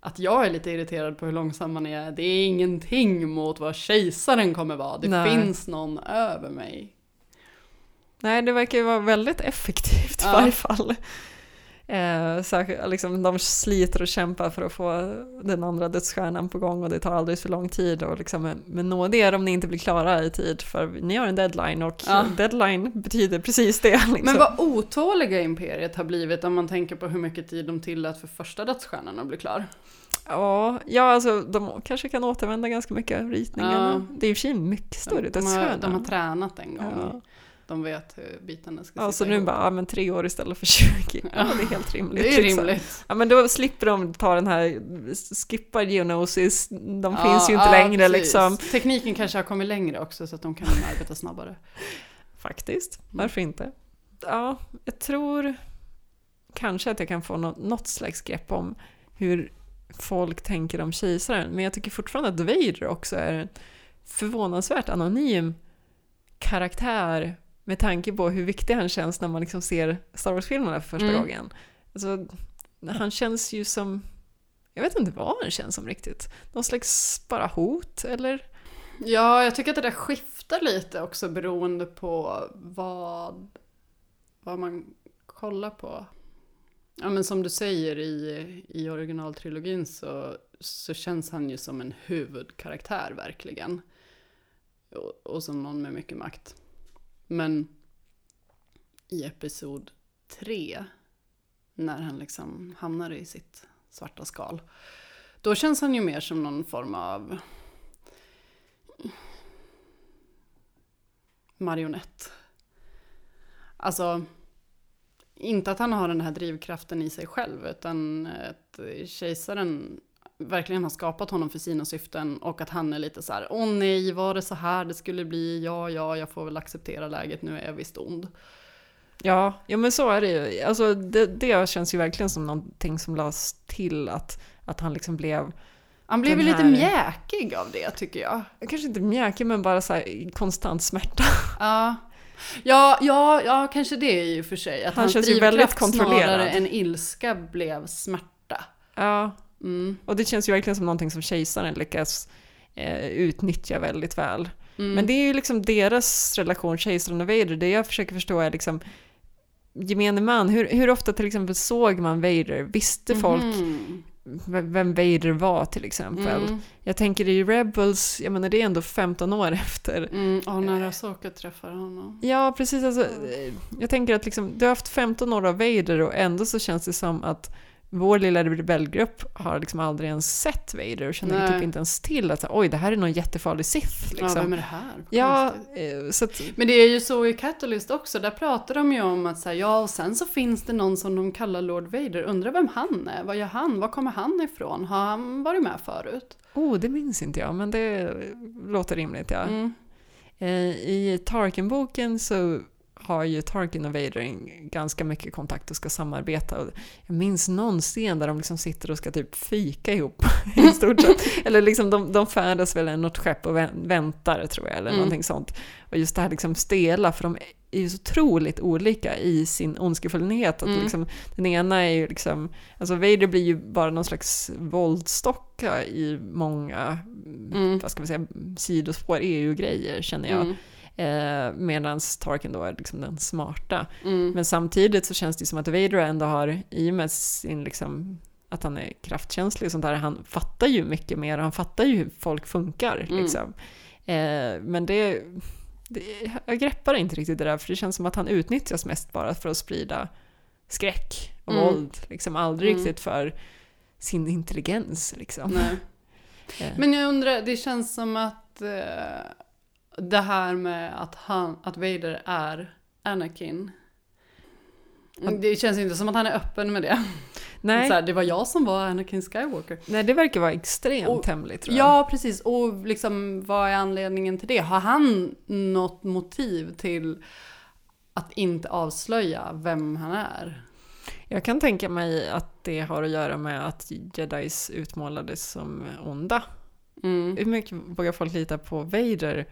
att jag är lite irriterad på hur långsam man är, det är ingenting mot vad kejsaren kommer vara. Det Nej. finns någon över mig. Nej, det verkar ju vara väldigt effektivt i Ja. varje fall. Eh, särskilt, liksom, de sliter och kämpar för att få den andra dödsstjärnan på gång och det tar alldeles för lång tid. Och liksom, men nå det om ni inte blir klara i tid för ni har en deadline och Ja. deadline betyder precis det. Liksom. Men vad otåliga Imperiet har blivit om man tänker på hur mycket tid de tillät för första dödsstjärnan att bli klar. Ja, ja, alltså de kanske kan återvända ganska mycket av ritningarna. Ja. Det är i och för sig mycket större De, de, har, de har tränat en gång. Ja. De vet hur bitarna ska Ja, sitta så nu ihop. bara, ja, men tre år istället för 20. Ja, Ja. det är helt rimligt. Det är liksom. rimligt. Ja, men då slipper de ta den här, skippa geonosis, de Ja, finns ju inte ja, längre precis. liksom. Tekniken kanske har kommit längre också så att de kan arbeta snabbare. Faktiskt, varför inte? Ja, jag tror kanske att jag kan få nå- något slags grepp om hur folk tänker om kejsaren, men jag tycker fortfarande att Vader också är en förvånansvärt anonym karaktär med tanke på hur viktig han känns när man liksom ser Star Wars-filmerna för första Mm. gången. Alltså, han känns ju som, jag vet inte vad han känns som riktigt. Någon slags bara hot, eller? Ja, jag tycker att det där skiftar lite också beroende på vad, vad man kollar på. Ja, men som du säger i, i originaltrilogin så, så känns han ju som en huvudkaraktär verkligen. Och, och som någon med mycket makt. Men i episod tre, när han liksom hamnar i sitt svarta skal. Då känns han ju mer som någon form av marionett. Alltså, inte att han har den här drivkraften i sig själv, utan att kejsaren verkligen har skapat honom för sina syften och att han är lite så här, åh nej, var det så här det skulle bli? Ja, ja, jag får väl acceptera läget, nu är jag visst ond. Ja, ja men så är det ju. Alltså det, det känns ju verkligen som någonting som lades till att, att han liksom blev Han blev ju den lite här- mjäkig av det tycker jag. Kanske inte mjäkig men bara så här konstant smärta. *laughs* Ja. Ja, ja, ja, kanske det i och för sig. Att Han hans känns ju väldigt kontrollerad. snarare än ilska blev smärta. Ja, Mm. och det känns ju verkligen som någonting som kejsaren lyckas eh, utnyttja väldigt väl. Mm. Men det är ju liksom deras relation, kejsaren och Vader, det jag försöker förstå är liksom gemene man, hur, hur ofta till exempel såg man Vader? Visste folk Mhm. v- vem Vader var till exempel? Mm. Jag tänker i Rebels, jag menar det är ändå 15 år efter. Mm, och när Asoka träffar honom. Ja, precis. Alltså, eh, jag tänker att liksom, du har haft 15 år av Vader och ändå så känns det som att vår lilla rebellgrupp har liksom aldrig ens sett Vader och känner Nej. typ inte ens till att så, oj, det här är någon jättefarlig Sith. Liksom. Ja, vem är det här? Ja, eh, så att, Men det är ju så i Catalyst också, där pratar de ju om att säga ja, och sen så finns det någon som de kallar Lord Vader. Undrar vem han är? Vad gör han? Var kommer han ifrån? Har han varit med förut? oh, det minns inte jag, men det låter rimligt. Ja. Mm. Eh, I Tarkin-boken så har ju Tarkin och Vader ganska mycket kontakt och ska samarbeta. Och jag minns någon scen där de liksom sitter och ska typ fika ihop *laughs* i stort sett. Eller liksom de, de färdas väl något skepp och vä- väntar tror jag, eller Mm. någonting sånt. Och just det här liksom stela, för de är ju så otroligt olika i sin ondskefullhet. Att Mm. liksom, den ena är ju liksom, alltså Vader blir ju bara någon slags våldstocka i många, Mm. vad ska man säga, sidospår, EU-grejer känner jag. Mm. Eh, Medan Tarkin då är liksom den smarta. Mm. Men samtidigt så känns det som att Vader ändå har, i och med sin liksom, att han är kraftkänslig och sånt där, han fattar ju mycket mer, han fattar ju hur folk funkar. Mm. Liksom. Eh, men det, det, jag greppar inte riktigt det där, för det känns som att han utnyttjas mest bara för att sprida skräck och Mm. våld. Liksom aldrig Mm. riktigt för sin intelligens. Liksom. *laughs* Eh. Men jag undrar, det känns som att eh, det här med att, han, att Vader är Anakin. Det känns inte som att han är öppen med det. Nej. Så här, det var jag som var Anakin Skywalker. Nej, det verkar vara extremt Och- hemligt tror jag. Ja, precis. Och liksom, vad är anledningen till det? Har han något motiv till att inte avslöja vem han är? Jag kan tänka mig att det har att göra med att jedis utmålades som onda. Mm. Hur mycket vågar folk lita på Vader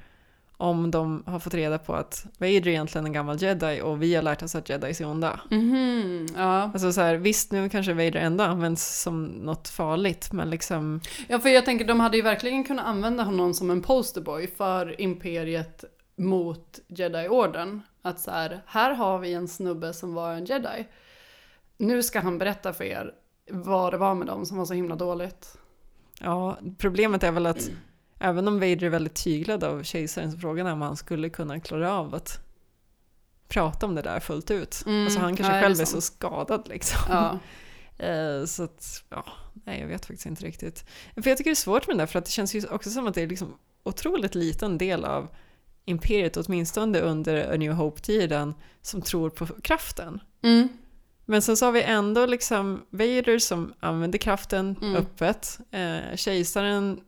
om de har fått reda på att Vader är egentligen en gammal jedi och vi har lärt oss att jedis är onda? Mhm, ja. Alltså så här, visst nu kanske Vader ändå används som något farligt men liksom Ja, för jag tänker de hade ju verkligen kunnat använda honom som en posterboy för imperiet mot Jedi-orden. Att så här, här har vi en snubbe som var en jedi. Nu ska han berätta för er vad det var med dem som var så himla dåligt. Ja, problemet är väl att även om Vader är väldigt tyglad av kejsaren så frågan är om han skulle kunna klara av att prata om det där fullt ut. Mm, Alltså han kanske ja, är själv är så skadad liksom. Ja. *laughs* Eh, så att, ja, nej jag vet faktiskt inte riktigt. För jag tycker det är svårt med det där för att det känns ju också som att det är liksom otroligt liten del av imperiet, åtminstone under A New Hope-tiden, som tror på kraften. Mm. Men sen så har vi ändå liksom Vader som använder kraften Mm. öppet. Eh, kejsaren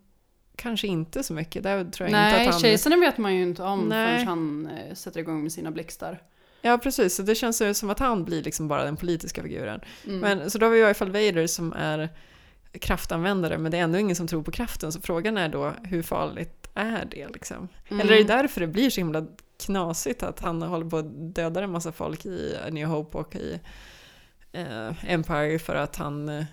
kanske inte så mycket. Där tror jag Nej, inte att han... kejsaren vet man ju inte om Nej. förrän han eh, sätter igång med sina blixtar. Ja, precis. Så det känns ju som att han blir liksom bara den politiska figuren. Mm. Men, så då har vi i alla fall Vader som är kraftanvändare, men det är ändå ingen som tror på kraften. Så frågan är då, hur farligt är det liksom? Mm. Eller är det därför det blir så himla knasigt att han håller på att döda en massa folk i A New Hope och i eh, Empire för att han eh,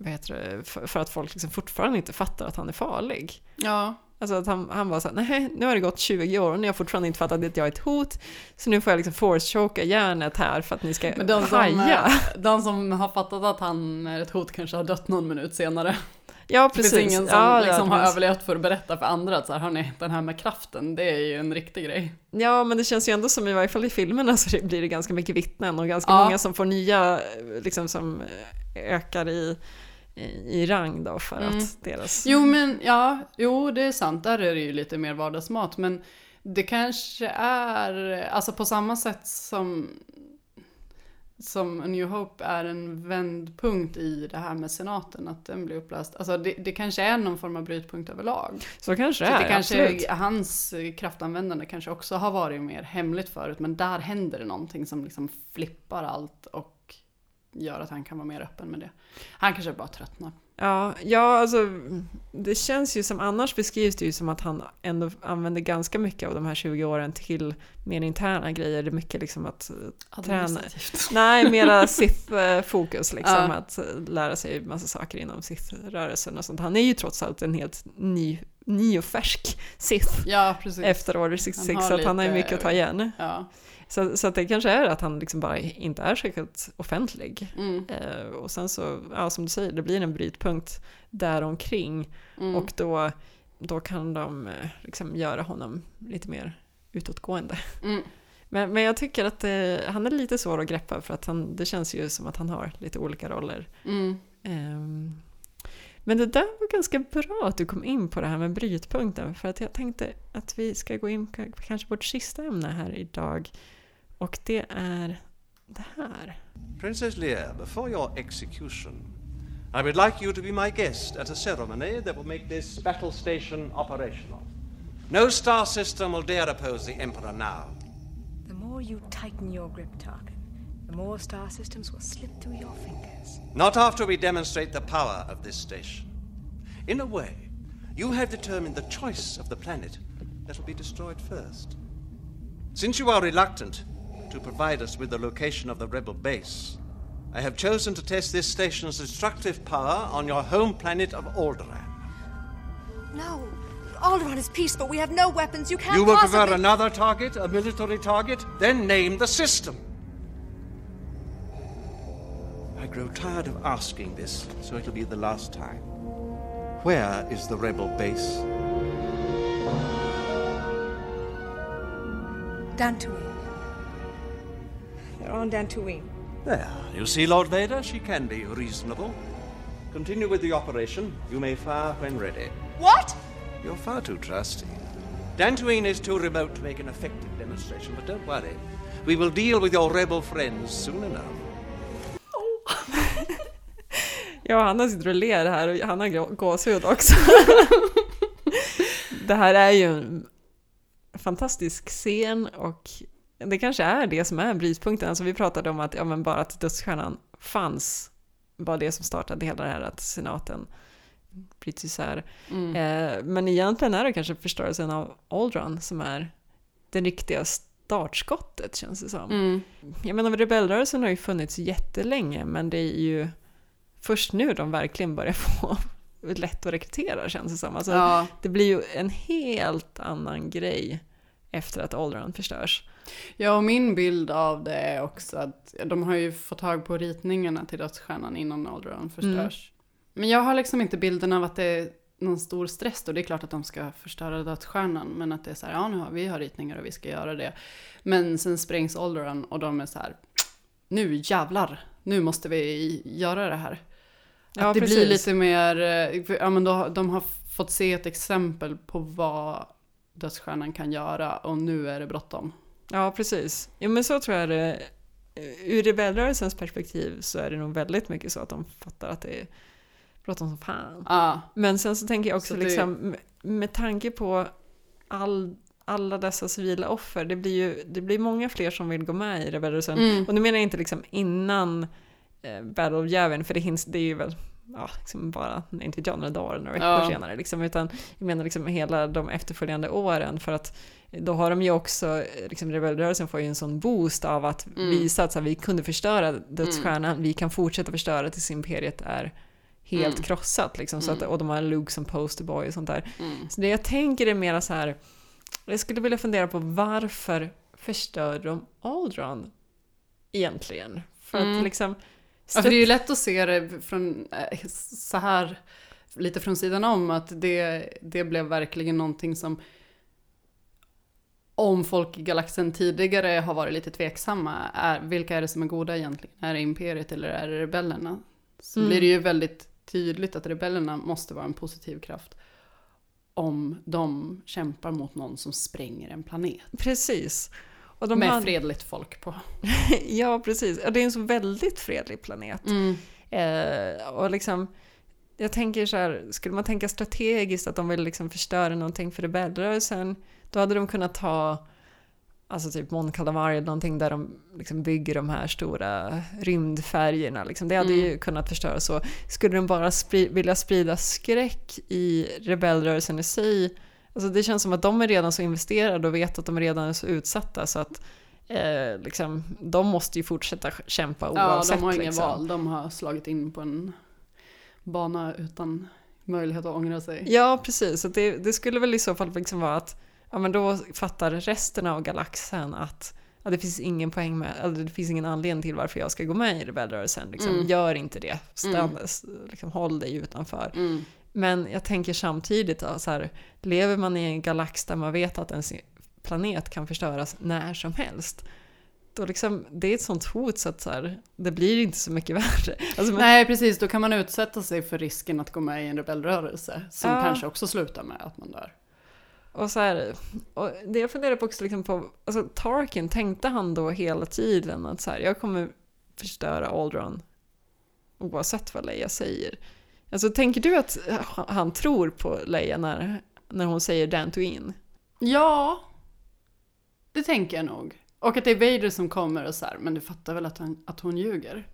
vad heter det, för, för att folk liksom fortfarande inte fattar att han är farlig. Ja. Alltså att han, han var såhär, nej nu har det gått 20 år och ni har fortfarande inte fattat att jag är ett hot. Så nu får jag liksom force-choka järnet här för att ni ska Men de som, haja. eh, de som har fattat att han är ett hot kanske har dött någon minut senare. Ja, Det finns precis. ingen som Ja, liksom har överlevt för att berätta för andra att så här, hörni, den här med kraften, det är ju en riktig grej. Ja, men det känns ju ändå som i varje fall i filmerna så det blir det ganska mycket vittnen och ganska Ja. många som får nya, liksom som eh, ökar i, i, rang då för Mm. att deras... Jo men ja, jo det är sant, där är det ju lite mer vardagsmat. Men det kanske är, alltså på samma sätt som som A New Hope är en vändpunkt i det här med senaten, att den blir upplöst. Alltså det, det kanske är någon form av brytpunkt överlag. Så kanske Så det är, det kanske, absolut. hans kraftanvändande kanske också har varit mer hemligt förut, men där händer det någonting som liksom flippar allt och gör att han kan vara mer öppen med det. Han kanske bara tröttnar. Ja, ja, alltså det känns ju som, annars beskrivs det ju som att han ändå använder ganska mycket av de här 20 åren till mer interna grejer. Det är mycket liksom att eh, träna. *laughs* Nej, mera Sith-fokus liksom. Ja. Att eh, lära sig massa saker inom Sith-rörelsen och sånt. Han är ju trots allt en helt ny, ny och färsk Sith Ja, efter Order 66, Han har så att han har ju mycket att ta igen. Ja. Så, så att det kanske är att han liksom bara inte är särskilt offentlig. Mm. Eh, och sen så, ja som du säger, det blir en brytpunkt däromkring. Mm. Och då, då kan de eh, liksom göra honom lite mer utåtgående. Mm. Men, men jag tycker att eh, han är lite svår att greppa för att han, det känns ju som att han har lite olika roller. Mm. Ehm, men det där var ganska bra att du kom in på det här med brytpunkten för att jag tänkte att vi ska gå in på kanske vårt sista ämne här idag och det är det här. Princess Leia, before your execution, I would like you to be my guest at a ceremony that will make this battle station operational. No star system will dare oppose the Emperor now. The more you tighten your grip, Tarkin, the more star systems will slip through your fingers. Not after we demonstrate the power of this station. In a way, you have determined the choice of the planet that will be destroyed first. Since you are reluctant to provide us with the location of the rebel base, I have chosen to test this station's destructive power on your home planet of Alderaan. No. Alderaan is peace, but we have no weapons. You can't You will possibly... prefer another target, a military target? Then name the system. I grow tired of asking this, so it'll be the last time. Where is the rebel base? Dantooine. They're on Dantooine. There, you see, Lord Vader, she can be reasonable. Continue with the operation. You may fire when ready. What? You're far too trusty. Dantooine is too remote to make an effective demonstration, but don't worry. We will deal with your rebel friends soon enough. *laughs* Ja, Hanna sitter och ler här och han har gåshud också. *laughs* det här är ju en fantastisk scen och det kanske är det som är brytpunkten. Alltså vi pratade om att ja, men bara att dödsstjärnan fanns var det som startade hela det här att senaten bryts isär. Mm. Eh, men egentligen är det kanske förstörelsen av Aldron som är det riktiga startskottet känns det som. Mm. Jag menar rebellrörelsen har ju funnits jättelänge men det är ju först nu de verkligen börjar få *laughs* lätt att rekrytera känns det som. Alltså, Ja. Det blir ju en helt annan grej efter att Alderaan förstörs. Ja, och min bild av det är också att de har ju fått tag på ritningarna till dödsstjärnan innan Alderaan förstörs. Men jag har liksom inte bilden av att det är någon stor stress då. Det är klart att de ska förstöra dödsstjärnan, men att det är så här, ja nu har vi har ritningar och vi ska göra det. Men sen sprängs Alderaan och de är så här, nu jävlar, nu måste vi göra det här. Att Ja, det precis. blir lite mer, eh, ja men då, de har fått se ett exempel på vad dödsstjärnan kan göra och nu är det bråttom. Ja, precis. Jo, men så tror jag det Ur rebellrörelsens perspektiv så är det nog väldigt mycket så att de fattar att det är bråttom som fan. Ja. Men sen så tänker jag också Så det- liksom med- med tanke på all, alla dessa civila offer, det blir ju det blir många fler som vill gå med i rebellrörelsen. Mm. Och nu menar jag inte liksom innan eh, Battle of Yavin, för det, hinns, det är ju väl ja, liksom bara, inte John eller dagar några veckor Ja. senare. Liksom, utan jag menar liksom hela de efterföljande åren. För att då har de ju också, eh, liksom rebellrörelsen får ju en sån boost av att Mm. visa att så här, vi kunde förstöra dödsstjärnan, vi kan fortsätta förstöra tills imperiet är helt Mm. krossat. Liksom, så att, Mm. och de har Luke som posterboy och sånt där. Mm. Så det jag tänker är mera så här, jag skulle vilja fundera på varför förstörde de Aldron egentligen? För Mm. att liksom... Ja, för det är ju lätt att se det från eh, så här lite från sidan om att det, det blev verkligen någonting som om folk i galaxen tidigare har varit lite tveksamma, är, vilka är det som är goda egentligen? Är det Imperiet eller är det rebellerna? Så Mm. blir det ju väldigt tydligt att rebellerna måste vara en positiv kraft om de kämpar mot någon som spränger en planet. Precis. Och de Med har- fredligt folk på. *laughs* ja, precis. Och det är en så väldigt fredlig planet. Mm. Eh, och liksom, jag tänker så här, skulle man tänka strategiskt att de vill liksom förstöra någonting för rebellrörelsen, då hade de kunnat ta Alltså typ Mon Calamari eller någonting där de liksom bygger de här stora rymdfärgerna. Liksom. Det hade Mm. ju kunnat förstöra så. Skulle de bara spri- vilja sprida skräck i rebellrörelsen i sig, alltså det känns som att de är redan så investerade och vet att de redan är så utsatta så att eh, liksom, de måste ju fortsätta kämpa Ja, oavsett. de har inga liksom. val. De har slagit in på en bana utan möjlighet att ångra sig. Ja, precis. Så det, det skulle väl i så fall liksom vara att ja, men då fattar resten av galaxen att ja, det finns ingen poäng med, eller det finns ingen anledning till varför jag ska gå med i rebellrörelsen. Liksom, Mm. Gör inte det. Stann, Mm. liksom, håll dig utanför. Mm. Men jag tänker samtidigt, så här, lever man i en galax där man vet att ens planet kan förstöras när som helst, då liksom, det är ett sånt hot så att så här, det blir inte så mycket *laughs* värre. Alltså, men- Nej, precis. Då kan man utsätta sig för risken att gå med i en rebellrörelse som Ja. kanske också slutar med att man dör. Och så här, och det jag funderar på också liksom på, alltså Tarkin, tänkte han då hela tiden att så här, jag kommer förstöra Aldron oavsett vad Leia säger? Alltså tänker du att han tror på Leia när, när hon säger Dantooine? Ja, det tänker jag nog. Och att det är Vader som kommer och så här, men du fattar väl att, han, att hon ljuger?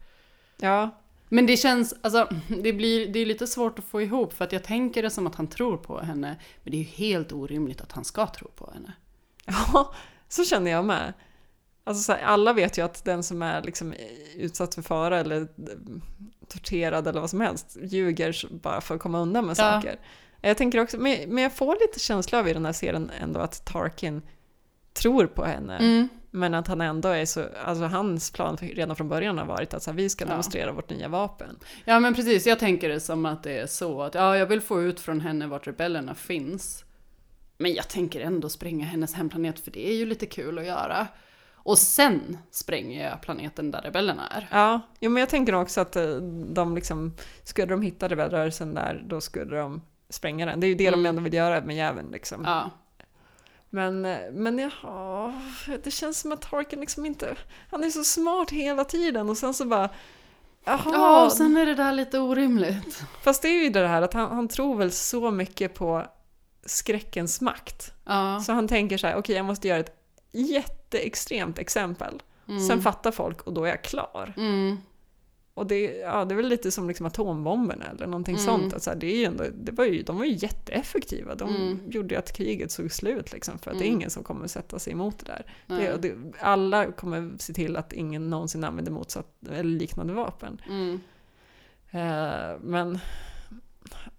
Ja. Men det känns, alltså, det blir det är lite svårt att få ihop för att jag tänker det som att han tror på henne, men det är ju helt orimligt att han ska tro på henne. Ja, så känner jag med. Alltså så här, alla vet ju att den som är liksom utsatt för fara eller torterad eller vad som helst ljuger bara för att komma undan med Ja. saker. Jag tänker också, men, jag får lite känsla av i den här serien ändå att Tarkin tror på henne. Mm. Men att han ändå är så, alltså hans plan redan från början har varit att så här, vi ska Ja. demonstrera vårt nya vapen. Ja men precis, jag tänker det som att det är så att ja, jag vill få ut från henne vart rebellerna finns. Men jag tänker ändå spränga hennes hemplanet för det är ju lite kul att göra. Och sen spränger jag planeten där rebellerna är. Ja, jo, men jag tänker också att eh, de liksom, skulle de hitta rebellrörelsen där, då skulle de spränga den. Det är ju det de ändå vill göra med jäveln liksom. Mm. Ja. Men, eh, men jaha, det känns som att Tarkin liksom inte, han är så smart hela tiden och sen så bara, jaha. Ja, och sen är det där lite orimligt. Fast det är ju det här att han, han tror väl så mycket på skräckens makt. Ja. Så han tänker så här, okej jag måste göra ett jätteextremt exempel. Mm. Sen fattar folk och då är jag klar. Mm. Och det, ja, det är väl lite som liksom atombomberna eller någonting Mm. sånt. Alltså, det är ju ändå, det var ju, de var ju jätteeffektiva. De Mm. gjorde ju att kriget såg slut liksom, för att det är Mm. ingen som kommer sätta sig emot det där. Det, det, alla kommer se till att ingen någonsin använder motsatt eller liknande vapen. Mm. Eh, men,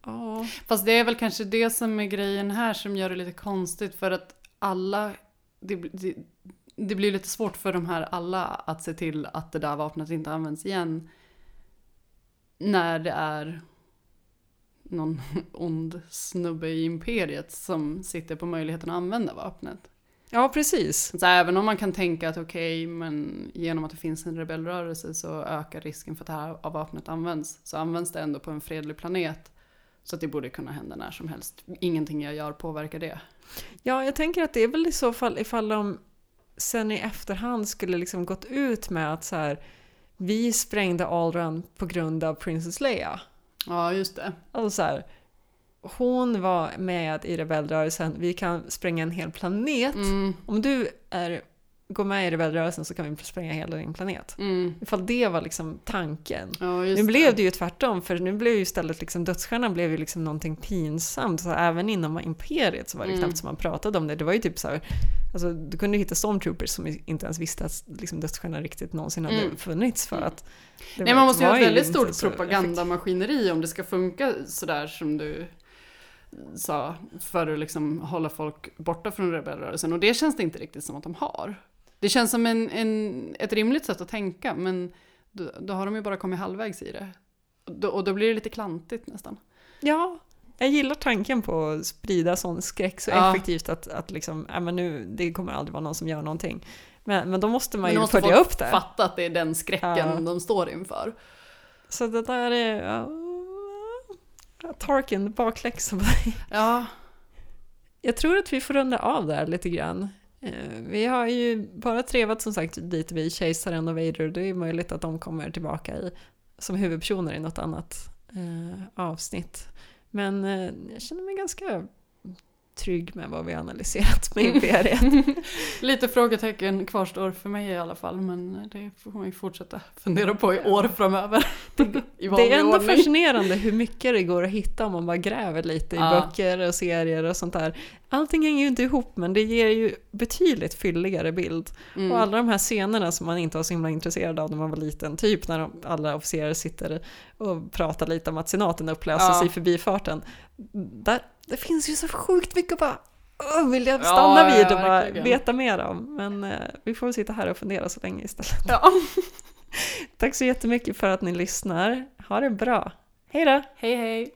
ja. Fast det är väl kanske det som är grejen här som gör det lite konstigt för att alla, det, det, det blir lite svårt för de här alla att se till att det där vapnet inte används igen. När det är någon *laughs* ond snubbe i imperiet som sitter på möjligheten att använda vapnet. Ja, precis. Så även om man kan tänka att okej, men genom att det finns en rebellrörelse så ökar risken för att det här vapnet används. Så används det ändå på en fredlig planet. Så det borde kunna hända när som helst. Ingenting jag gör påverkar det. Ja, jag tänker att det är väl i så fall ifall de sen i efterhand skulle liksom gått ut med att så här, vi sprängde Aldrin på grund av Princess Leia. Ja, just det. Alltså så här, hon var med i rebellrörelsen, vi kan spränga en hel planet. Mm. Om du är, går med i rebellrörelsen så kan vi spränga hela din planet. Mm. Ifall det var liksom tanken. Ja, nu blev det. ju tvärtom, för nu blev ju istället liksom, dödsstjärnan blev ju liksom någonting pinsamt. Så även inom imperiet så var det Mm. knappt som man pratade om det. Det var ju typ så här, alltså, du kunde hitta stormtroopers som inte ens visste att liksom, dödsstjärnan riktigt någonsin hade Mm. funnits för att det Nej, var- man måste ju ha ett väldigt stort så propagandamaskineri om det ska funka sådär som du sa. För att liksom hålla folk borta från rebellrörelsen. Och det känns det inte riktigt som att de har. Det känns som en, en, ett rimligt sätt att tänka, men då, då har de ju bara kommit halvvägs i det. Och då, och då blir det lite klantigt nästan. Ja, jag gillar tanken på att sprida sån skräck så Ja. effektivt att, att liksom, äh, men nu, det kommer aldrig vara någon som gör någonting. Men, men då måste man ju måste följa upp det. fatta att det är den skräcken Ja. de står inför. Så det där är... Ja, Tarkin, bakläxa på dig. Ja. Jag tror att vi får runda av där lite grann. Eh, vi har ju bara trevat som sagt dit vid kejsaren och Vader. Det är möjligt att de kommer tillbaka i, som huvudpersoner i något annat eh, avsnitt. Men eh, jag känner mig ganska trygg med vad vi har analyserat med Imperiet. *laughs* Lite frågetecken kvarstår för mig i alla fall, men det får man ju fortsätta fundera på i år framöver. *laughs* I Det är ändå ordning. fascinerande hur mycket det går att hitta om man bara gräver lite i Ja. böcker och serier och sånt där. Allting hänger ju inte ihop men det ger ju betydligt fylligare bild. Mm. Och alla de här scenerna som man inte var så himla intresserad av när man var liten, typ när alla officerare sitter och pratar lite om att senaten upplöses Ja. i förbifarten. Där, det finns ju så sjukt mycket att bara Åh, vill jag stanna Ja, vid och bara verkligen. veta mer om. Men eh, vi får väl sitta här och fundera så länge istället. Ja. *laughs* Tack så jättemycket för att ni lyssnar. Ha det bra. Hej då! Hej hej!